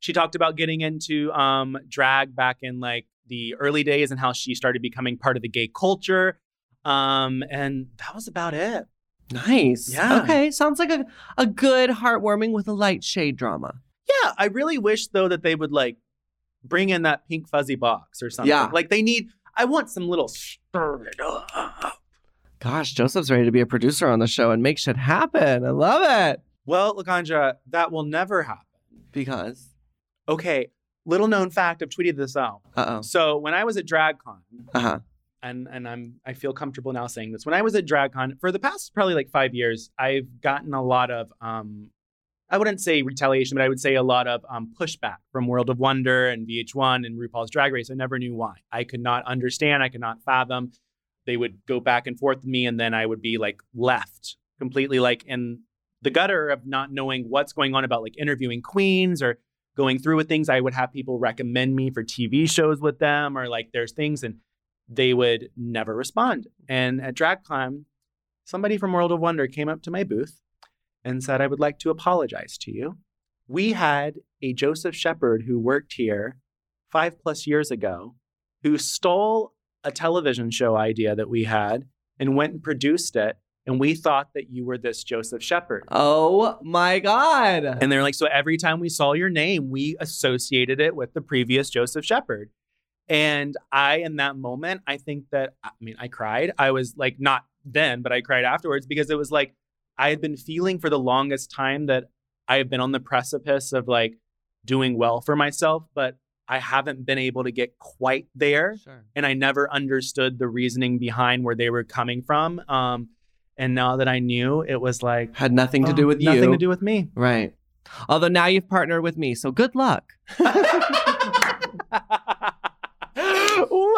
she talked about getting into um, drag back in like the early days and how she started becoming part of the gay culture. Um, and that was about it. Nice. Yeah. Okay. Sounds like a, a good, heartwarming with a light shade drama. Yeah, I really wish though that they would like bring in that pink fuzzy box or something. Yeah. Like they need. I want some little stir it up. Gosh, Joseph's ready to be a producer on the show and make shit happen. I love it. Well, Laganja, that will never happen. Because, Okay, little known fact. I've tweeted this out. uh oh. So when I was at DragCon, Uh huh. And and I'm I feel comfortable now saying this. When I was at DragCon for the past probably like five years, I've gotten a lot of um, I wouldn't say retaliation, but I would say a lot of um, pushback from World of Wonder and VH1 and RuPaul's Drag Race. I never knew why. I could not understand. I could not fathom. They would go back and forth with me, and then I would be like left completely like in the gutter of not knowing what's going on about like interviewing queens or going through with things. I would have people recommend me for TV shows with them, or like there's things and they would never respond. And at DragCon, somebody from World of Wonder came up to my booth and said, I would like to apologize to you. We had a Joseph Shepard who worked here five plus years ago who stole a television show idea that we had and went and produced it. And we thought that you were this Joseph Shepard. Oh my God. And they're like, so every time we saw your name, we associated it with the previous Joseph Shepard. And I, in that moment, I think that, I mean, I cried. I was like, not then, but I cried afterwards because it was like, I had been feeling for the longest time that I have been on the precipice of like doing well for myself, but I haven't been able to get quite there. Sure. And I never understood the reasoning behind where they were coming from. Um, and now that I knew, it was like, Had nothing to oh, do with you. nothing to do with me. Right. Although now you've partnered with me, so good luck. [LAUGHS] [LAUGHS]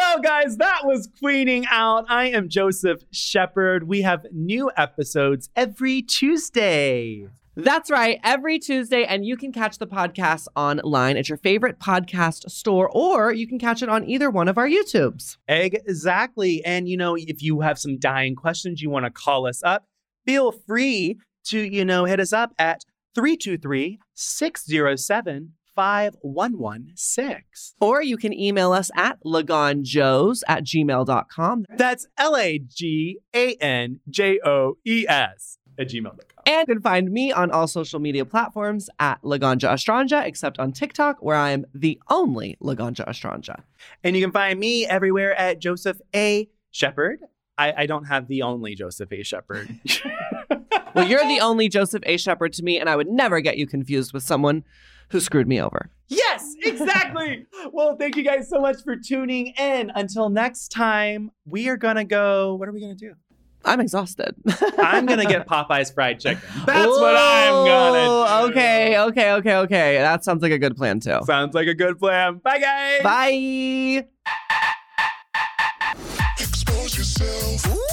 well, guys, that was Queening Out. I am Joseph Shepard. We have new episodes every Tuesday. That's right, every Tuesday, and you can catch the podcast online at your favorite podcast store, or you can catch it on either one of our YouTubes. Exactly. And, you know, if you have some dying questions, you want to call us up, feel free to, you know, hit us up at 323 607 5116. Or you can email us at laganjoes at gmail.com. That's L A G A N J O E S at gmail.com. And you can find me on all social media platforms at Laganja Estranja, except on TikTok, where I am the only Laganja Estranja. And you can find me everywhere at Joseph A. Shepherd. I, I don't have the only Joseph A. Shepherd. [LAUGHS] Well, you're the only Joseph A. Shepherd to me, and I would never get you confused with someone who screwed me over. yes, exactly. [LAUGHS] well, thank you guys so much for tuning in. Until next time, we are gonna go. What are we gonna do? I'm exhausted. I'm gonna get [LAUGHS] Popeye's fried chicken. That's what I'm gonna do. Okay, okay, okay, okay. That sounds like a good plan too. Sounds like a good plan. Bye, guys. Bye. Expose yourself. Show